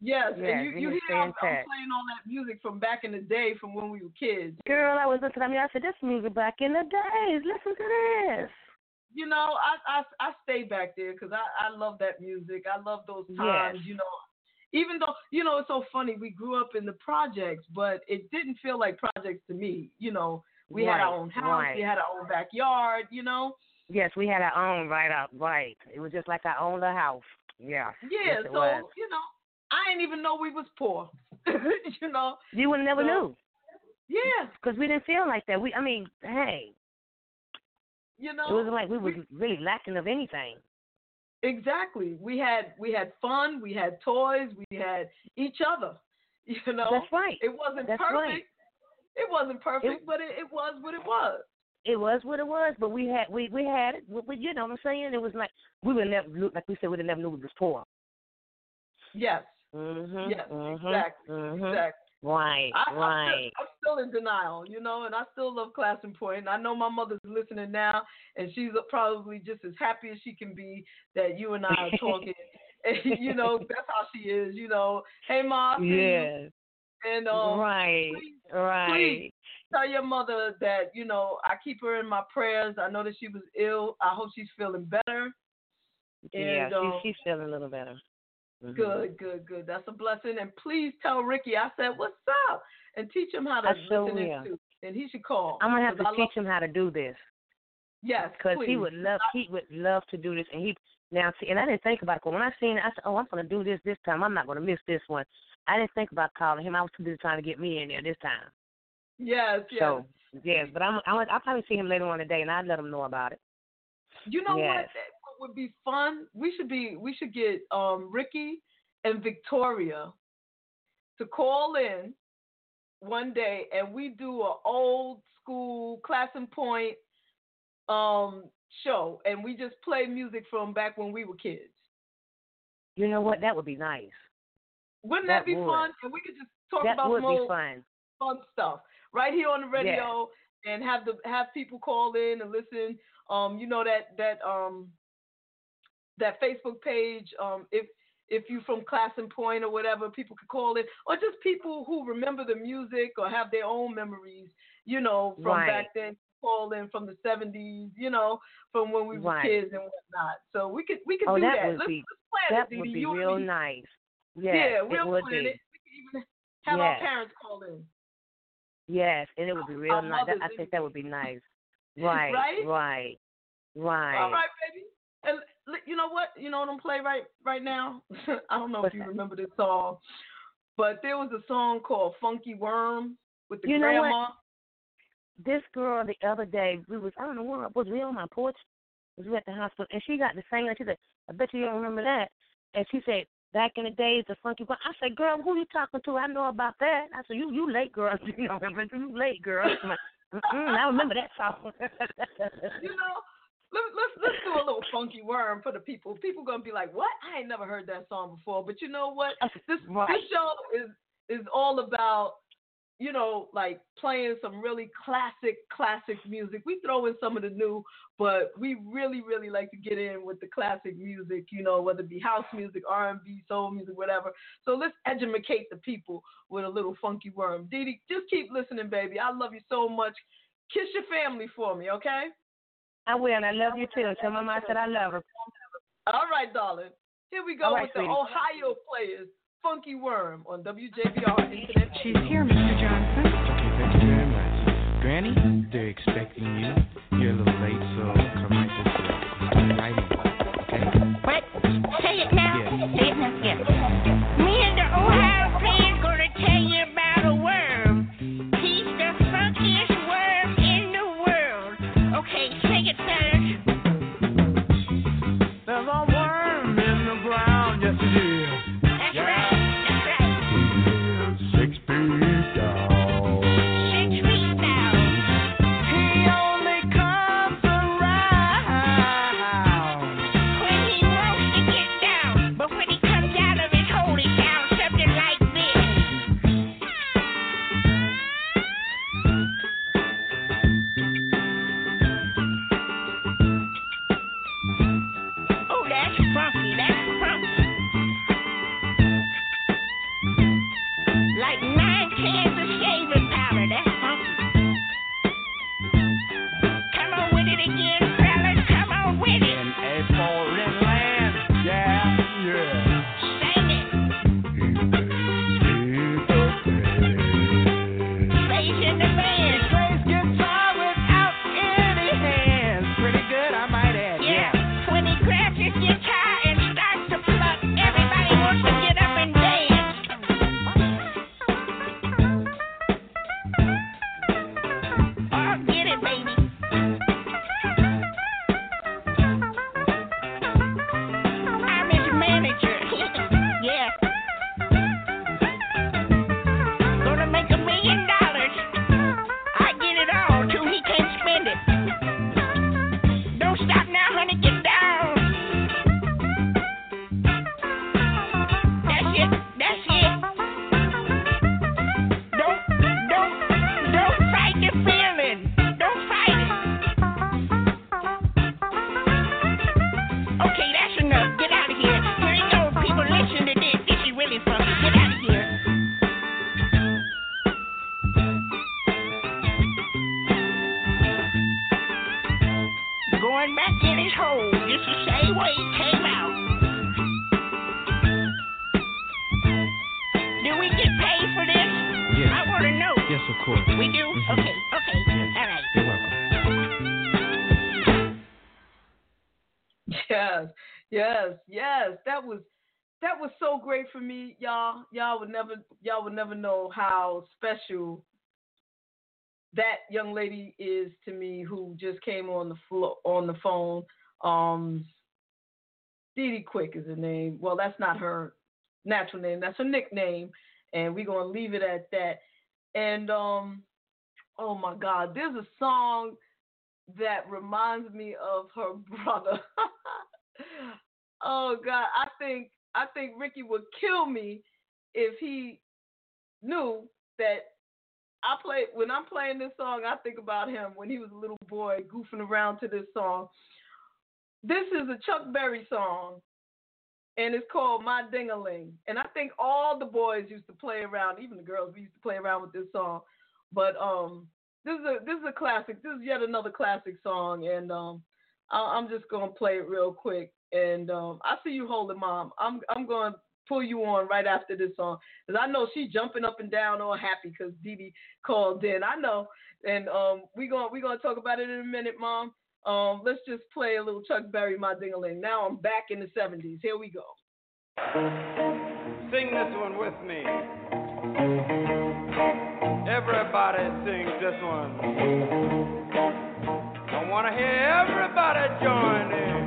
Yes, Yes, and you, you hear I'm, I'm playing all that music from back in the day from when we were kids. Girl, I was listening. I mean, I said this music back in the days. Listen to this. you know, I I I stay back there because I I love that music. I love those times. Yes. You know, even though you know it's so funny. We grew up in the projects, but it didn't feel like projects to me. You know, we had our own house, right. we had our own backyard. You know, Yes, we had our own right up, right. It was just like our own little house. Yeah. yeah. Yes, so was. you know, I didn't even know we was poor. you know, You would never So- knew yeah. because we didn't feel like that. We, I mean, hey, You know, it wasn't like we was really lacking of anything. exactly. We had we had fun. We had toys. We had each other. You know, That's right. It wasn't That's perfect. right. It wasn't perfect, but it, it was what it was. It was what it was, but we had we we had it. We, we- you know what I'm saying? It was like we would never like we said we never knew we was poor. Yes. Mhm. Yes, mhm, exactly. mhm. Exactly. Right. I, I'm, right. still, I'm still in denial, you know, and I still love Clason Point. I know my mother's listening now, and she's probably just as happy as she can be that you and I are talking. and, you know, that's how she is, you know. Hey, you. Yes. And um, right. right. please tell your mother that you know I keep her in my prayers. I know that she was ill. I hope she's feeling better. yeah, And, um, she's feeling a little better. Mhm. Good, good, good. That's a blessing. And please tell Ricky I said what's up, and teach him how to I sure listen in will. too. And he should call. I'm gonna have to I teach love- him how to do this Yes, because he would love he would love to do this, and he Now, see, and I didn't think about it. But when I seen it, I said, "Oh, I'm to do this this time. I'm not going to miss this one." I didn't think about calling him. I was too busy trying to get me in there this time. Yes, yes. So yes, but I'm, I'm I'll probably see him later on today, and I'll let him know about it. You know what? Yes. That would be fun. We should be. We should get um Ricky and Victoria to call in one day, and we do a old school Clason Point um show, and we just play music from back when we were kids. You know what? That would be nice. Wouldn't that, That be would. fun? And we could just talk that about would some fun. fun stuff right here on the radio and have the have people call in and listen. Um, you know that that um that Facebook page. Um, if if you're from Clason Point or whatever, people could call it, or just people who remember the music or have their own memories. You know, from Right. back then, call in from the '70s. You know, from when we were Right. kids and whatnot. So we could we could Oh, do that that. would let's, be- let's plan That it, would be You real nice. Yes, yeah, we'll it plan be. it. We could even have our parents call in. Yes, and it would be real Our nice. I think that would be nice. Right, Right? right, right. All right, baby. And you know what? You know what I'm playing right right now? I don't know if you that? remember this song, but there was a song called "Funky Worm" with the You know what? grandma. This girl the other day, we was I don't know where was we on my porch? Was we at the hospital? And she got the same. She said, "I bet you don't remember that." And she said, "Back in the days, the funky." Worm. I said, "Girl, who you talking to? I know about that." I said, "You you late, girl. You know, you late, girl." I remember that song. You know, let, let's let's do a little "Funky Worm" for the people. People gonna be like, "What? I ain't never heard that song before." But you know what? This Right. this show is is all about you know like playing some really classic classic music. We throw in some of the new, but we really really like to get in with the classic music. You know, whether it be house music, R and B, soul music, whatever. So let's educate the people with a little "Funky Worm." Dee Dee, just keep listening, baby. I love you so much. Kiss your family for me, okay? I will, and I love you too. Tell my mom I said I love her. All right, darling. Here we go All right, with the. Ohio players, Funky Worm on WJBR Internet. She's here, Mr. Johnson. Okay, thank you very much. Granny, they're expecting you. You're a little late, so come right this way. Right in, okay? What? Say it now. Going back in his hole, just the same way he came out. Do we get paid for this? Yes. I want to know. Yes, of course. We do? Mhm. Okay, okay. Yes. All right. You're welcome. Yes, Yes, yes, that was that was so great for me, y'all. Y'all would never y'all would never know how special that young lady is to me who just came on the flo- on the phone. Um Dee Dee Quick is her name. Well, that's not her natural name. That's her nickname, and we're gonna leave it at that. And um, oh my God, there's a song that reminds me of her brother. oh God, I think I think Ricky would kill me if he knew that I play when I'm playing this song. I think about him when he was a little boy goofing around to this song. This is a Chuck Berry song, and it's called My Dingaling. And I think all the boys used to play around, even the girls. We used to play around with this song. But um, this is a this is a classic. This is yet another classic song, and um, I, I'm just gonna play it real quick. And um, I see you holding, mom. I'm I'm gonna pull you on right after this song because I know she's jumping up and down all happy because Dee Dee called in. I know, and um, we gonna we gonna talk about it in a minute, mom. Um, let's just play a little Chuck Berry, My Dingaling. Now I'm back in the 70s. Here we go. Sing this one with me. Everybody sings this one. I want to hear everybody join in.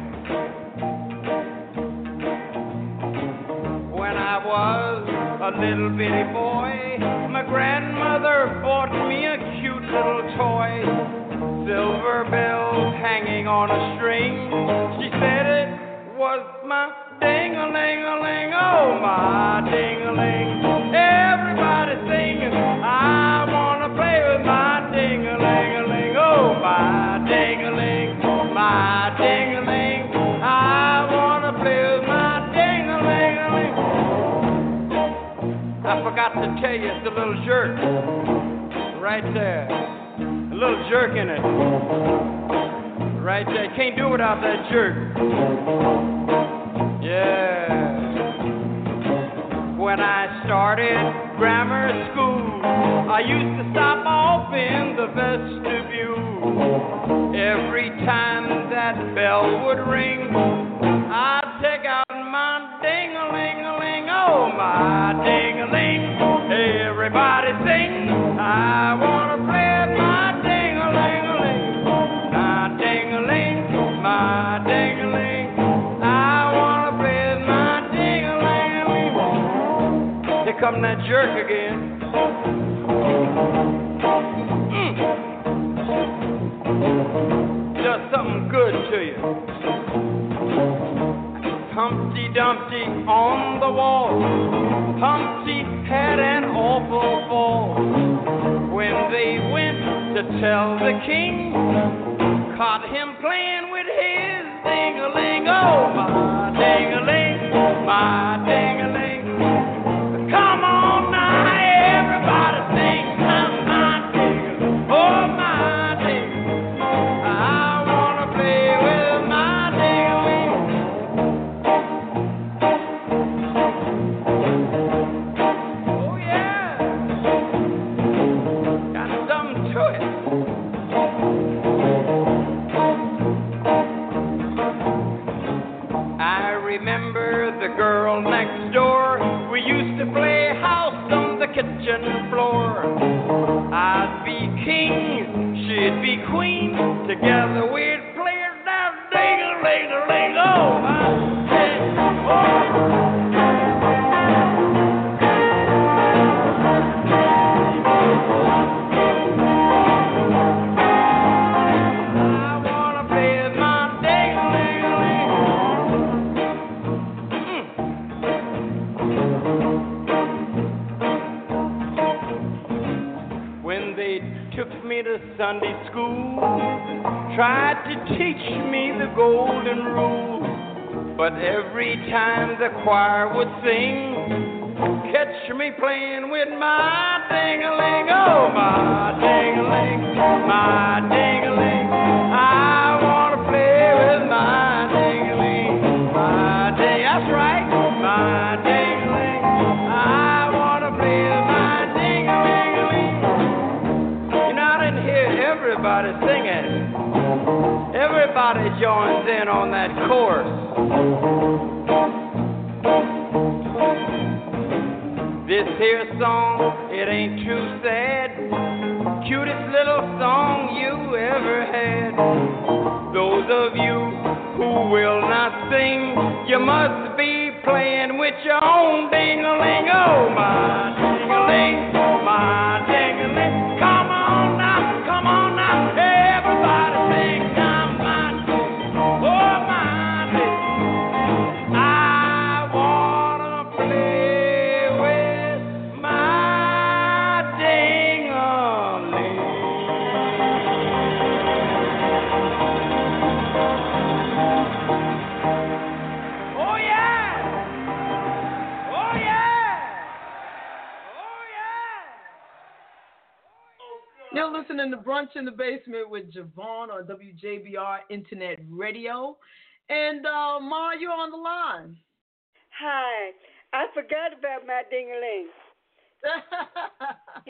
A little bitty boy, my grandmother bought me a cute little toy. Silver bells hanging on a string. She said it was my ding-a-ling-a-ling, oh my ding-a-ling. Everybody little jerk right there. A little jerk in it. Right there. Can't do without that jerk. Yeah. When I started grammar school, I used to stop off in the vestibule. Every time that bell would ring, I'd take out my ding-a-ling-a-ling, oh my ding-a-ling. Everybody sing, I wanna play my ding-a-ling-a-ling, my ding-a-ling, my ding-a-ling. I wanna play my ding-a-ling-a-ling. Here come that jerk again. Mm. Does something good to you. Humpty Dumpty on the wall. Humpty had an awful fall. When they went to tell the king, caught him playing with his ding-a-ling. Oh, my ding-a-ling, my ding-a-ling. On that chorus. This here song, WJBR Internet Radio. And uh, Ma, you're on the line. Hi. I forgot about my ding-a-ling.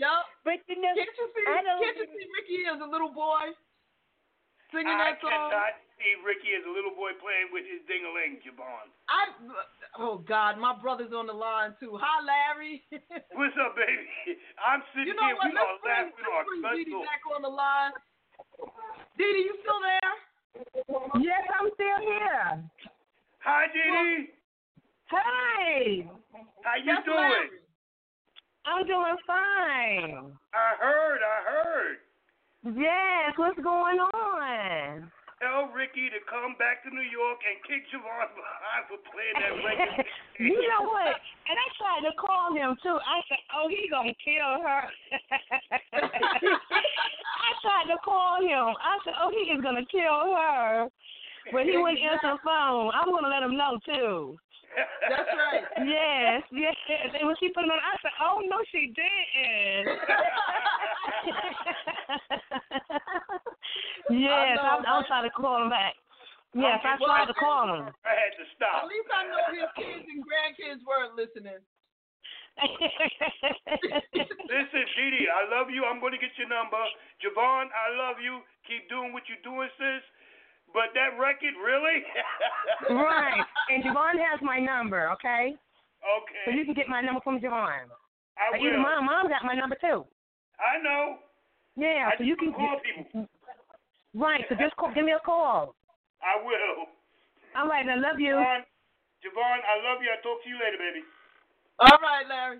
Yup. But you know, Can't you see, I don't can't you see Ricky as a little boy singing I that song? I cannot see Ricky as a little boy playing with his ding-a-ling, JaVonne. I, oh God, my brother's on the line too. Hi, Larry. What's up, baby? I'm sitting you know here. what? We Let's are bring, laughing our let's bring guts Dee Dee off. back on the line. Dee Dee, you still there? Yes, I'm still here. Hi, Dee Dee. Hey. How you That's doing? Larry. I'm doing fine. I heard. I heard. Yes, what's going on? Tell Ricky to come back to New York and kick JaVonne behind for playing that record. You know what? And I tried to call him too. I said, "Oh, he gonna kill her." I tried to call him. I said, "Oh, he is gonna kill her," but he wouldn't answer the phone. I'm gonna let him know too. That's right. Yes, yes. And when she put it on, I said, "Oh no, she didn't." Yes, I know, I'm, I'm trying to call him back. Yes, I Okay, well, tried to call him. I had to stop. At least I know his kids and grandkids weren't listening. Listen, Dee Dee, I love you. I'm going to get your number. JaVonne, I love you. Keep doing what you're doing, sis. But that record, really? right. And JaVonne has my number, okay? Okay. So you can get my number from JaVonne. I Or Even will. mom, mom got my number too. I know. Yeah, I so you can call get, people. Right. So just call, give me a call. I will. All right, I love you. JaVonne, JaVonne, I love you. I'll talk to you later, baby. All right, Larry.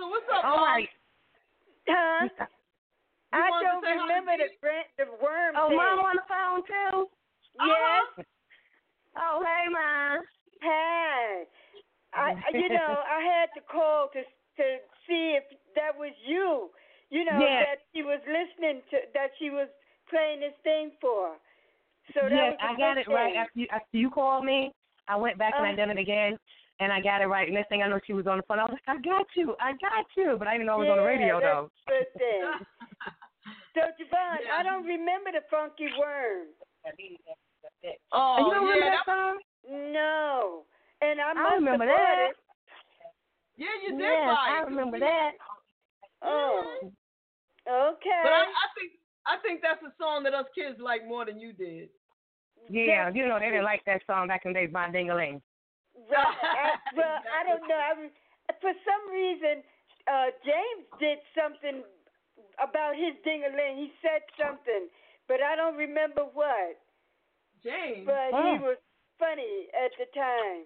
So what's up, All Mom? right. Huh? You I wanted to don't say hi to remember the Dee? brand, the worm. Oh, thing. mom on the phone too. Uh-huh. Yes. Oh, hey, mom. Hi. I, you know, I had to call to to see if that was you. You know Yes. that she was listening to that she was playing this thing for. So that yes, was a I got good it right after you after you called me. I went back and I Uh. done it again, and I got it right. Next thing I know, she was on the phone. I was like, I got you, I got you, but I didn't know it was on the radio yeah, though. good thing. so JaVonne, I don't remember the funky worm. Oh, you don't remember yeah, that song? No. And I must I remember have that. it. Yeah, you did Yes, buy I remember that. Oh. Okay. But I, I think I think that's a song that us kids like more than you did. Yeah, you know they didn't like that song back in the day by Dingaling. Right. I, well, I don't know. I, re- for some reason, uh, James did something about his ding-a-ling. He said something, but I don't remember what. James. But Oh. he was funny at the time.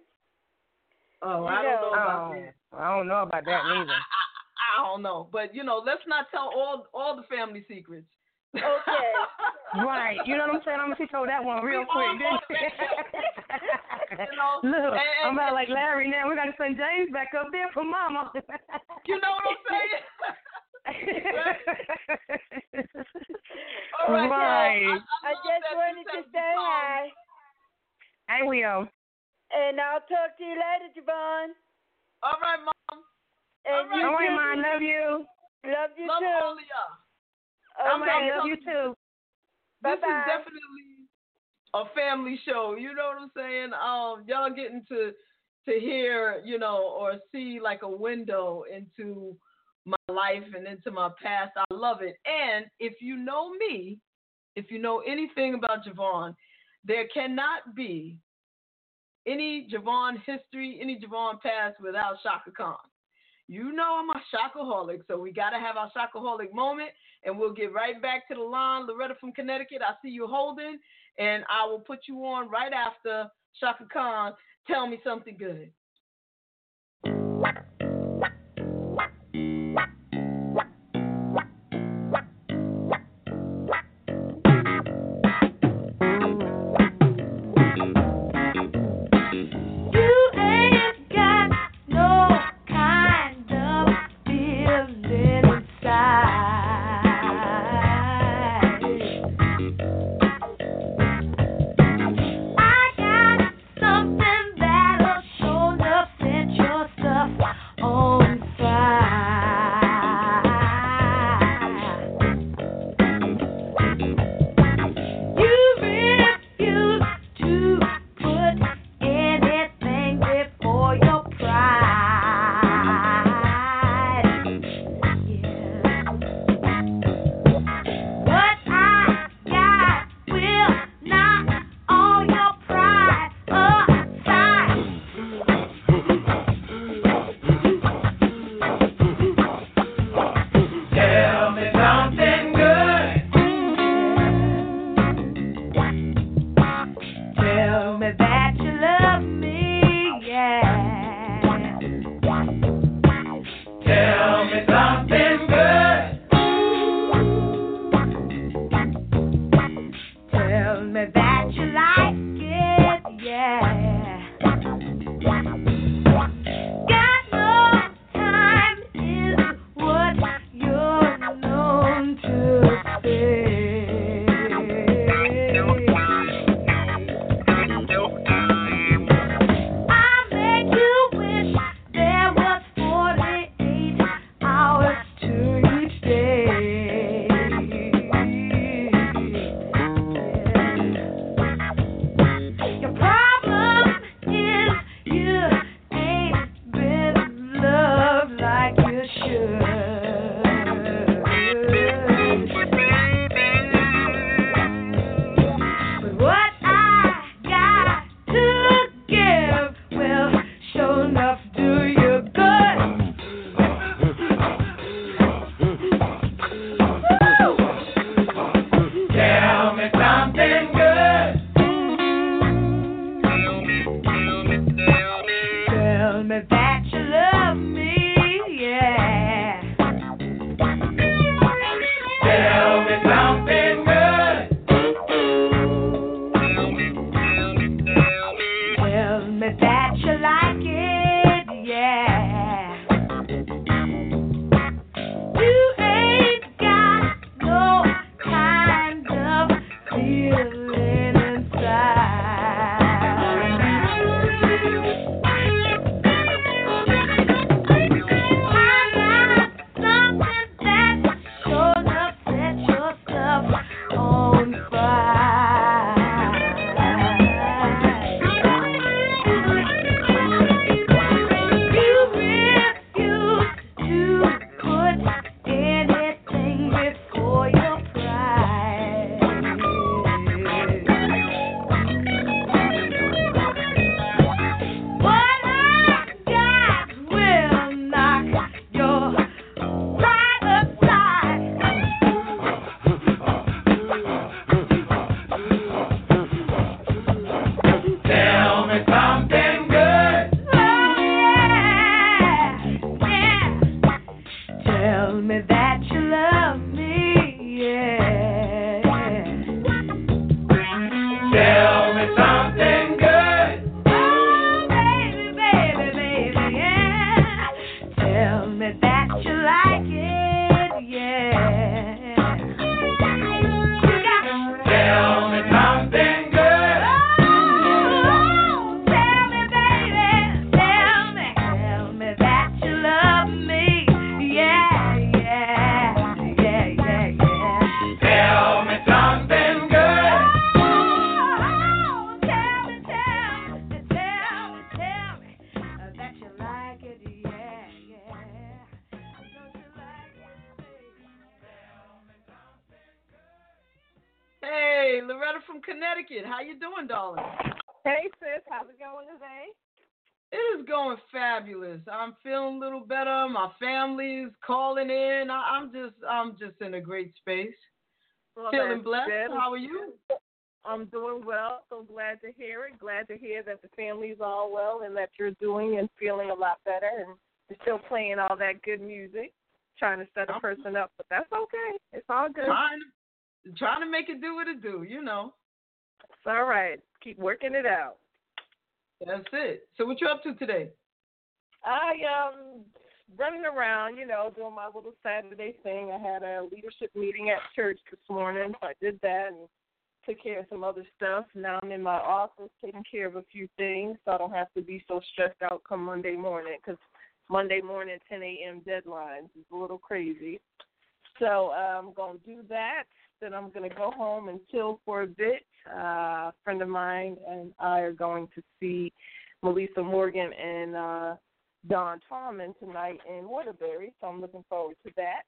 Oh, You I don't know know. about Oh, that. I don't know about that neither. I don't know, but you know, let's not tell all all the family secrets. Okay. Right. You know what I'm saying? I'm gonna teach her that one real We quick. all You know, Look, and- I'm about like Larry now. We gotta send James back up there for Mama. You know what I'm saying? All right, right. y'all. I love just wanted to say sent the hi, I will. and I'll talk to you later, JaVonne. All right, mom. And All you oh, All right, too. Ma. Love you. Love you Love too. all of y'all. Oh okay, you too. This Bye-bye. is definitely a family show. You know what I'm saying? Um, y'all getting to to hear, you know, or see like a window into my life and into my past. I love it. And if you know me, if you know anything about JaVonne, there cannot be any JaVonne history, any JaVonne past without Chaka Khan. You know I'm a shopaholic, so we got to have our shopaholic moment, and we'll get right back to the line. Loretta from Connecticut, I see you holding, and I will put you on right after Chaka Khan. Tell me something good. I'm just in a great space. Well, feeling blessed. good. How are you? I'm doing well. So glad to hear it. Glad to hear that the family's all well and that you're doing and feeling a lot better and you're still playing all that good music, trying to set a person up. But that's okay. It's all good. Trying, to, trying to make it do what it do. You know. It's all right. Keep working it out. That's it. So what you up to today? I um running around, you know, doing my little Saturday thing. I had a leadership meeting at church this morning, so I did that and took care of some other stuff. Now I'm in my office taking care of a few things, so I don't have to be so stressed out come Monday morning because Monday morning 10 a.m. deadlines is a little crazy. So uh, I'm gonna do that. Then I'm gonna go home and chill for a bit. Uh, a friend of mine and I are going to see Melissa Morgan and uh, Dawn Tallman tonight in Waterbury, so I'm looking forward to that.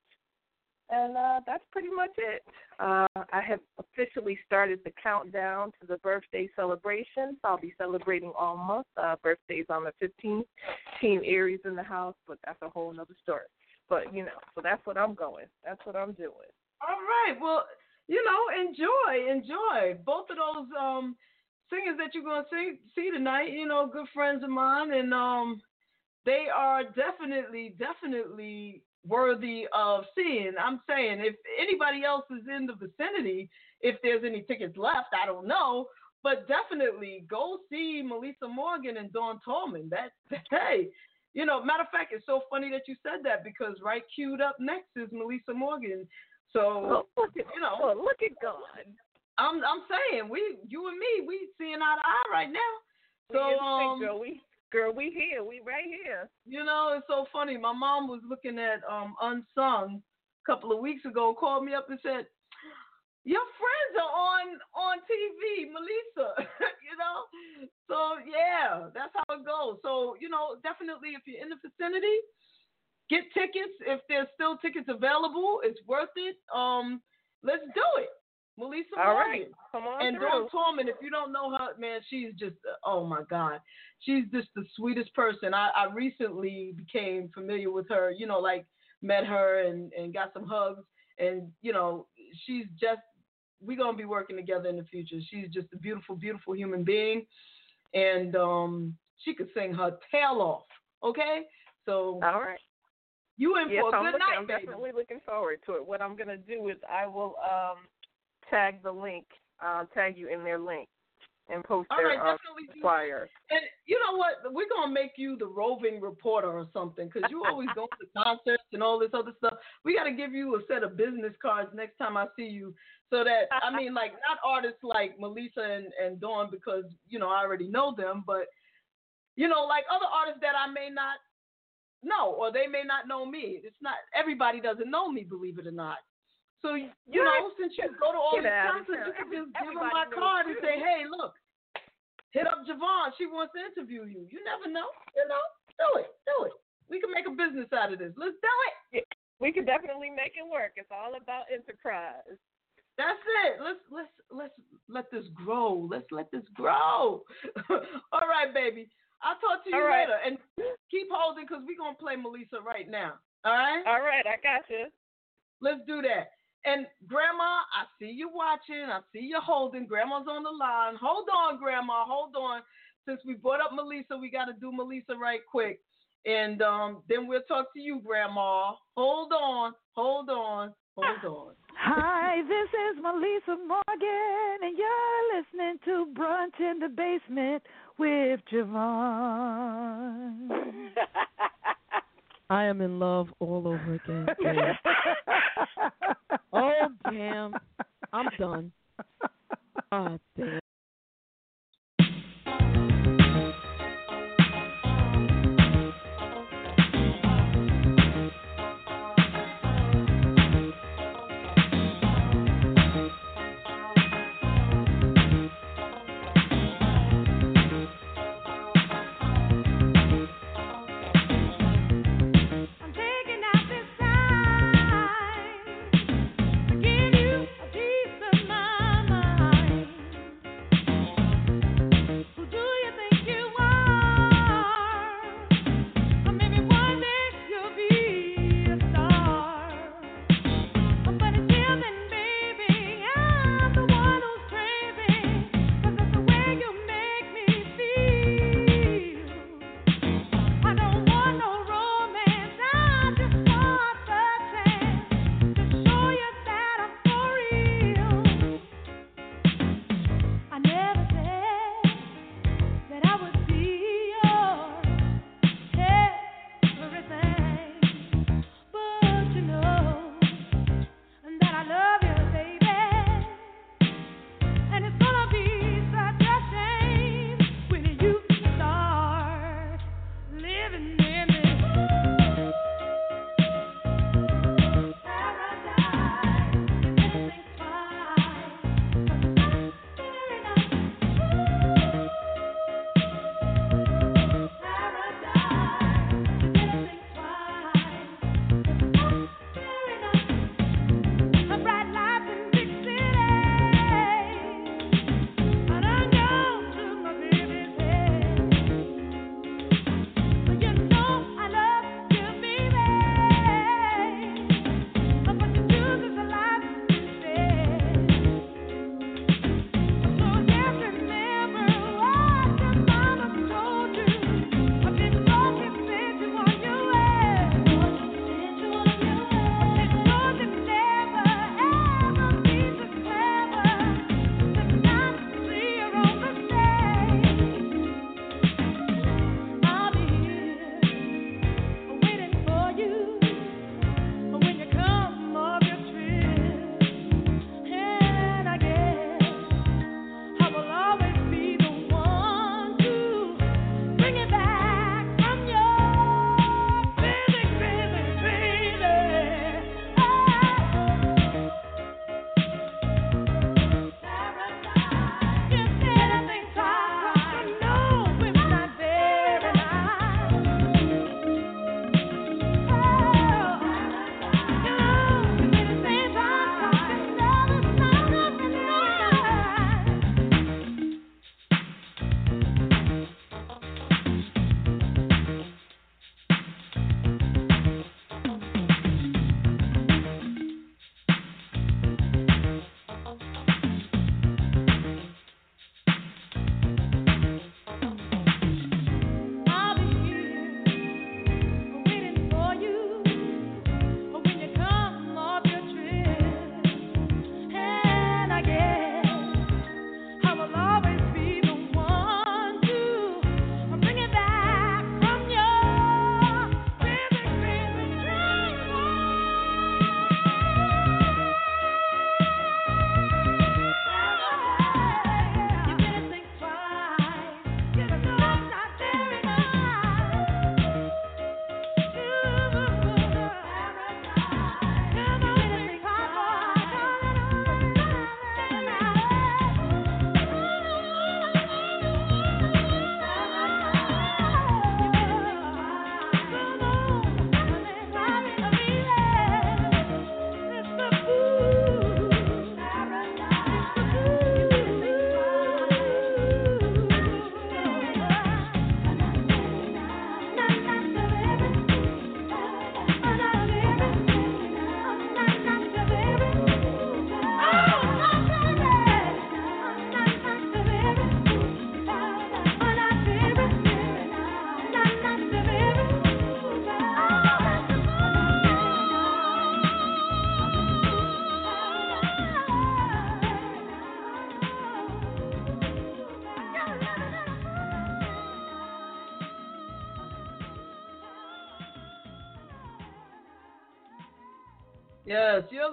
And uh, that's pretty much it. Uh, I have officially started the countdown to the birthday celebrations. I'll be celebrating all month. Uh, birthdays on the 15th. Team Aries in the house, but that's a whole other story. But you know, so that's what I'm going. That's what I'm doing. All right. Well, you know, enjoy, enjoy. Both of those um singers that you're gonna see see tonight, you know, good friends of mine, and um, they are definitely, definitely worthy of seeing. I'm saying if anybody else is in the vicinity, if there's any tickets left, I don't know. But definitely go see Melissa Morgan and Dawn Tallman. That hey, you know, matter of fact, it's so funny that you said that because right queued up next is Melissa Morgan. So Oh, look at, you know, oh, look at God. I'm I'm saying we you and me we seeing eye to eye right now. We So sync, um, girl, we girl, we here, we right here. you know, it's so funny. My mom was looking at um Unsung a couple of weeks ago, called me up and said, Your friends are on on TV, Melissa. you know? So yeah, that's how it goes. So, you know, definitely if you're in the vicinity, get tickets. If there's still tickets available, it's worth it. Um, let's do it. Melissa All Morgan. right, come on And. Dawn Tallman, if you don't know her, man, she's just oh my God. She's just the sweetest person. I, I recently became familiar with her, you know, like met her and, and got some hugs. And, you know, she's just we're gonna be working together in the future. She's just a beautiful, beautiful human being. And um she could sing her tail off. Okay? So All right. you in yes, for a I'm, good looking, night, I'm baby. definitely looking forward to it. What I'm gonna do is I will um tag the link, uh, tag you in their link, and post All their right, uh, flyer. And you know what? We're gonna make you the roving reporter or something, because you always go to concerts and all this other stuff. We got to give you a set of business cards next time I see you, so that I mean, like not artists like Melissa and and Dawn, because you know I already know them, but you know, like other artists that I may not know or they may not know me. It's not everybody doesn't know me, believe it or not. So you know, since you go to all Get these concerts, you can just give them my card and say, "Hey, look, hit up JaVonne. She wants to interview you. You never know. You know, do it, do it. We can make a business out of this. Let's do it. We can definitely make it work. It's all about enterprise. That's it. Let's let's let's let this grow. Let's let this grow. all right, baby. I'll talk to you right. later. And keep holding because we're gonna play Melissa right now. All right. All right, I got you. Let's do that. And Grandma, I see you watching. I see you holding. Grandma's on the line. Hold on, Grandma. Hold on. Since we brought up Melissa, we got to do Melissa right quick. And um, then we'll talk to you, Grandma. Hold on. Hold on. Hold on. Hi, this is Melissa Morgan, and you're listening to Brunch in the Basement with JaVonne. I am in love all over again. Oh damn! I'm done. Oh damn.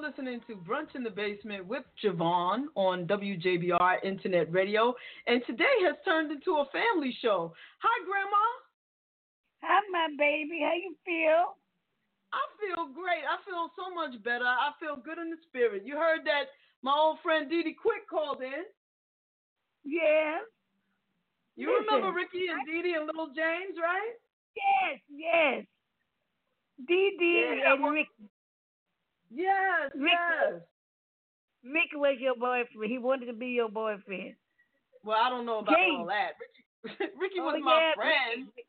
You're listening to Brunch in the Basement with JaVonne on WJBR Internet Radio, and today has turned into a family show. Hi, Grandma. Hi, my baby. How you feel? I feel great. I feel so much better. I feel good in the spirit. You heard that my old friend Dee Dee Quick called in. Yeah. You Listen, remember Ricky and Dee Dee and Little James, right? Yes, yes. Dee Dee Yeah, and Ricky. Yes, Ricky, yes. Ricky was your boyfriend. He wanted to be your boyfriend. Well, I don't know about James. all that. Ricky, Ricky Oh, was my yeah, friend. Ricky.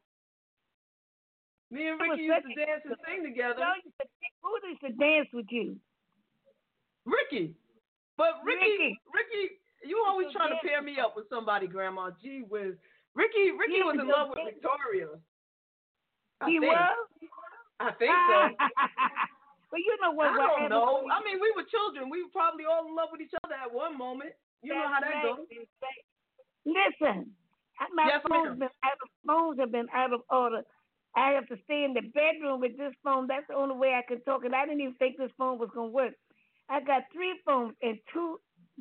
Me and Ricky used to dance and sing together. No, Who used to dance with you? Ricky. But Ricky, Ricky. Ricky, you always trying to pair me up with somebody, Grandma. Gee whiz. Ricky, Ricky He was in love with. Victoria. I he think. was? I think so. well, you know what? I don't know. I mean, we were children. We were probably all in love with each other at one moment. You know how that goes. right, that's right. Listen, my Yes, phone's been out of phones have been out of order. I have to stay in the bedroom with this phone. That's the only way I can talk. And I didn't even think this phone was gonna work. I got three phones and two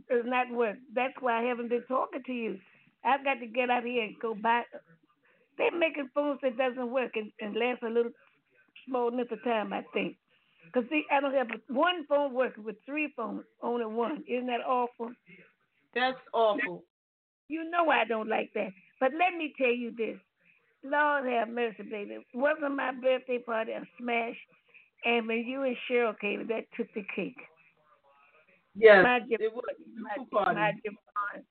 does not work. That's why I haven't been talking to you. I've got to get out here and go buy. They're making phones that doesn't work and, and last a little small length of time. I think. Cause see, I don't have one phone working with three phones, only one. Isn't that awful? That's awful. You know I don't like that. But let me tell you this. Lord have mercy, baby. Wasn't my birthday party a smash? And when you and Cheryl came, that took the cake. Yes, my it was my, my JaVonne,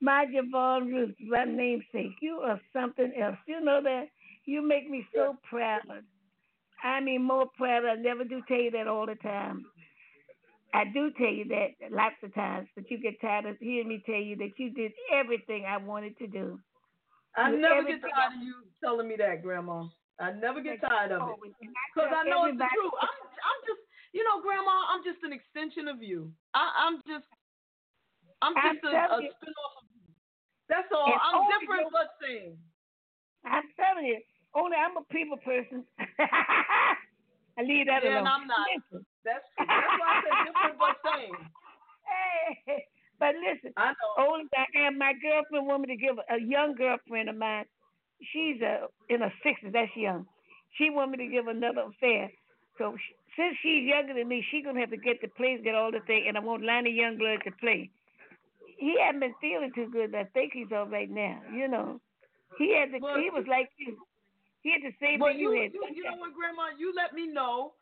my JaVonne Ruth, my namesake. You are something else. You know that. You make me so proud. I mean, more proud. I never do tell you that all the time. I do tell you that lots of times, but you get tired of hearing me tell you that you did everything I wanted to do. I You never get tired of you telling me that, Grandma. I never get tired of it. Always. And I Because I know it's the truth. I'm, I'm just, you know, Grandma, I'm just an extension of you. I, I'm just, I'm I'm just a, a telling spin-off of you. That's all. And I'm different but same. I'm telling you, only I'm a people person. I leave that Yeah, alone. and I'm not. Listen. That's true. That's why I said different but same. Hey, but listen, I know. only I am my girlfriend want me to give a young girlfriend of mine. She's uh, in her sixties. That's young. She want me to give another affair. So sh- since she's younger than me, she's gonna have to get the plays, get all the thing, and I want Lonnie Youngblood to play. He hasn't been feeling too good. but I think he's all right now. You know, he had the, Well, he was like you. He had the same But thing you, you had. you, you know what, Grandma? You let me know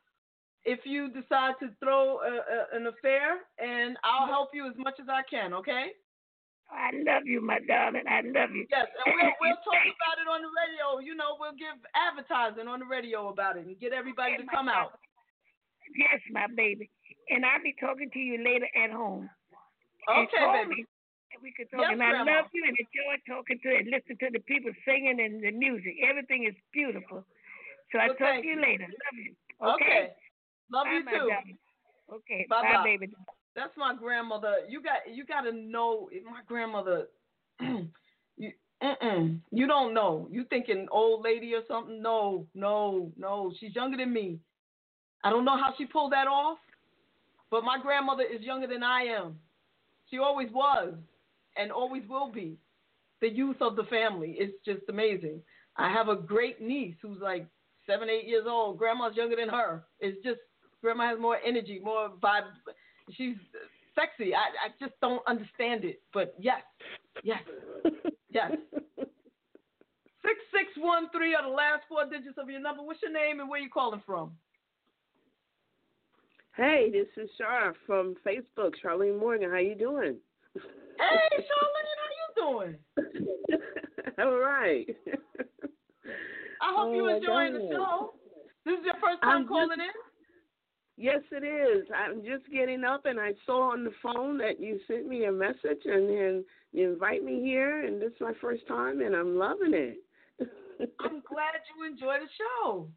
if you decide to throw a, a, an affair, and I'll help you as much as I can. Okay? I love you, my darling. I love you. Yes, and we'll we'll talk about it on the radio. You know, we'll give advertising on the radio about it and get everybody to come out. Yes, my baby. And I'll be talking to you later at home. Okay, baby. We can talk. Yes, and I Grandma. love you and enjoy talking to and listen to the people singing and the music. Everything is beautiful. So I'll Well, talk to you you. later. Love you. Okay. Okay. Love Bye, you too. darling. Okay. Bye Bye, bye. baby. That's my grandmother. You got you got to know my grandmother. you mm-mm, you don't know. You thinking old lady or something? No, no, no. She's younger than me. I don't know how she pulled that off, but my grandmother is younger than I am. She always was, and always will be. The youth of the family It's just amazing. I have a great niece who's like seven, eight years old. Grandma's younger than her. It's just grandma has more energy, more vibe. She's sexy. I, I just don't understand it. But yes, yes, yes. Six six one three are the last four digits of your number. What's your name and where you calling from? Hey, this is Char from Facebook. Charlene Morgan, how you doing? Hey, Charlene, how you doing? All right. I hope Oh, you enjoying the show. This is your first time I'm calling just- in. Yes, it is. I'm just getting up, and I saw on the phone that you sent me a message, and then you invite me here, and this is my first time, and I'm loving it. I'm glad you enjoy the show.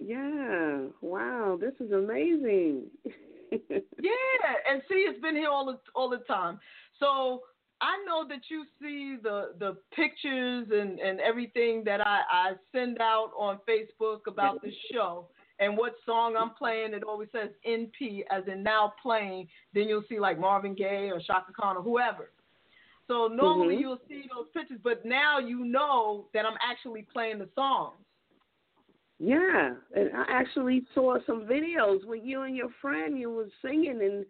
yeah. Wow. This is amazing. Yeah, and see, it's been here all the all the time. So I know that you see the the pictures and and everything that I I send out on Facebook about the show, and what song I'm playing, it always says NP, as in now playing. Then you'll see like Marvin Gaye or Chaka Khan or whoever. So normally Mhm. you'll see those pictures, but now you know that I'm actually playing the songs. Yeah, and I actually saw some videos with you and your friend. You was singing and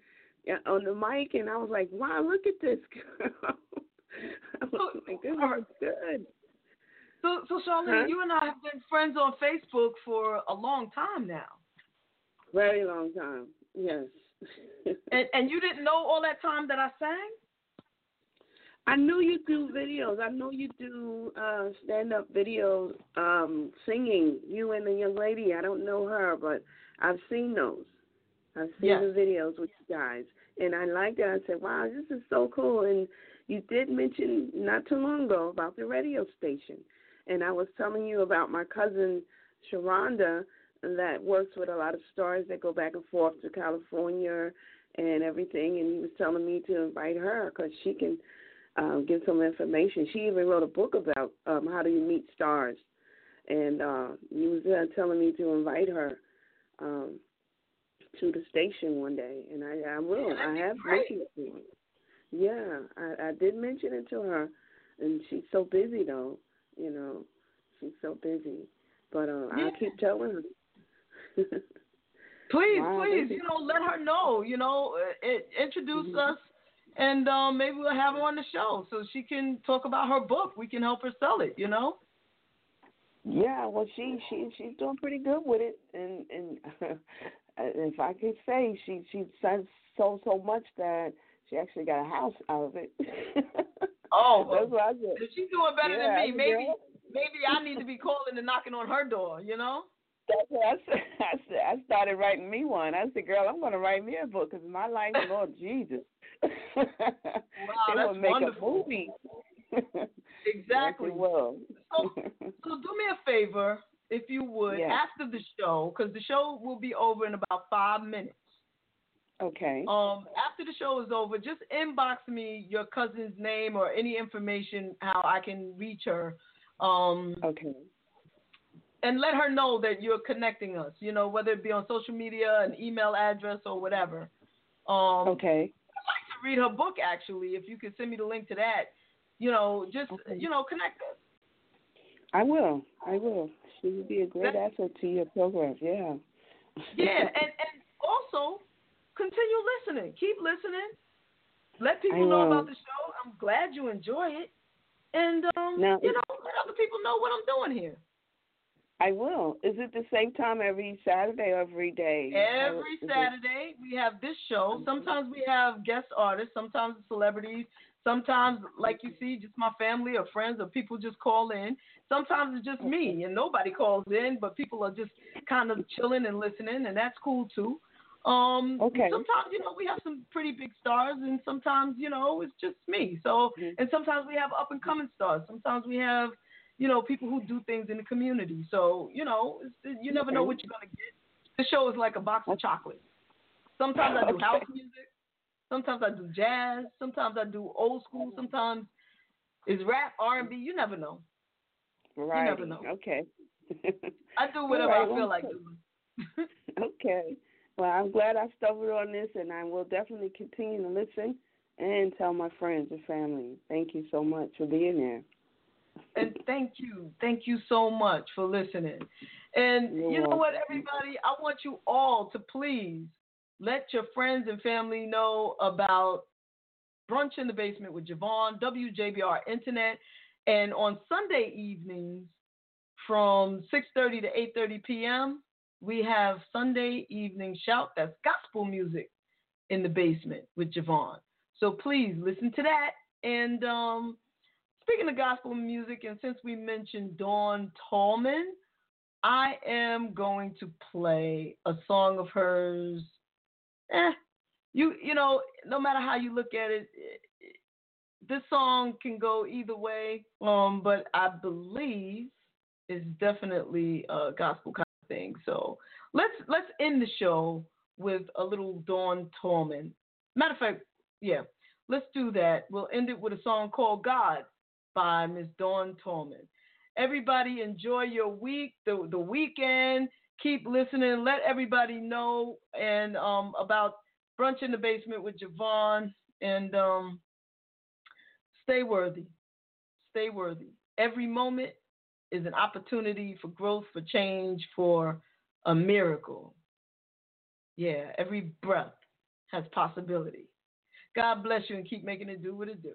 on the mic, and I was like, "Wow, look at this girl!" I was like, "This is good." So, so Charlene, Huh? you and I have been friends on Facebook for a long time now, Very long time. Yes. and and you didn't know all that time that I sang. I knew you do videos. I know you do uh stand up videos, um, singing. You and the young lady. I don't know her, but I've seen those. I've seen Yes. the videos with you guys, and I liked it. I said, "Wow, this is so cool." And you did mention not too long ago about the radio station, and I was telling you about my cousin Sharonda that works with a lot of stars that go back and forth to California and everything. And he was telling me to invite her because she can um, give some information. She even wrote a book about um, how do you meet stars, and uh, he was uh, telling me to invite her um, to the station one day, and I, I will. I have mentioned it to her. Yeah, I, I did mention it to her, and she's so busy though. You know, she's so busy. But uh, Yeah. I keep telling her. Please, Wow, please, you know, let her know. You know, uh, it, introduce Mhm. us, and um, maybe we'll have her on the show so she can talk about her book. We can help her sell it. You know. Yeah, well, she she she's doing pretty good with it, and and if I could say, she she says so so much that she actually got a house out of it. Oh, that's what I said. She's doing better Yeah, than me. Maybe, girl. maybe I need to be calling and knocking on her door. You know. That's what I said. I said I started writing me one. I said, "Girl, I'm going to write me a book because my life, Lord Jesus, Wow, it that's make wonderful. a movie." Exactly. It. So, so do me a favor, if you would, Yeah. after the show, because the show will be over in about five minutes. Okay. Um, after the show is over, just inbox me your cousin's name or any information how I can reach her. Um, okay. And let her know that you're connecting us. You know, whether it be on social media, an email address, or whatever. Um, okay. I'd like to read her book actually. If you could send me the link to that, you know, just you know, connect us. I will. I will. She would be a great asset to your program. Yeah. Yeah, and and also continue listening. Keep listening. Let people know about the show. I'm glad you enjoy it, and um, Now, you know, let other people know what I'm doing here. I will. Is it the same time every Saturday or every day? Every Saturday we have this show. Sometimes we have guest artists. Sometimes celebrities. Sometimes, like you see, just my family or friends or people just call in. Sometimes it's just me and nobody calls in, but people are just kind of chilling and listening, and that's cool too. Um, Okay. Sometimes, you know, we have some pretty big stars, and sometimes, you know, it's just me. So, Mm-hmm. and sometimes we have up and coming stars. Sometimes we have, you know, people who do things in the community. So, you know, it's, you never know what you're gonna get. The show is like a box of chocolates. Sometimes I do Okay. house music. Sometimes I do jazz. Sometimes I do old school. Sometimes it's rap, R and B. You never know. Right. never know. Okay. I do whatever All I feel like doing. Okay. Well, I'm glad I stumbled on this, and I will definitely continue to listen and tell my friends and family. Thank you so much for being there. And thank you, thank you so much for listening. And You're you know what, everybody, I want you all to please let your friends and family know about Brunch in the Basement with JaVonne, WJBR Internet, and on Sunday evenings from 6:30 to 8:30 p.m. we have Sunday evening shout. That's gospel music in the basement with JaVonne. So please listen to that. And um, speaking of gospel music, and since we mentioned Dawn Tallman, I am going to play a song of hers. Eh, you you know, no matter how you look at it, this song can go either way, um, but I believe it's definitely a gospel kind of thing. So let's let's end the show with a little Dawn Tallman. Matter of fact, yeah, let's do that. We'll end it with a song called God by Miss Dawn Tallman. Everybody enjoy your week, the the weekend. Keep listening. Let everybody know and um, about brunch in the basement with JaVonne and um, Stay worthy. Stay worthy. Every moment is an opportunity for growth, for change, for a miracle. Yeah, every breath has possibility. God bless you and keep making it do what it do.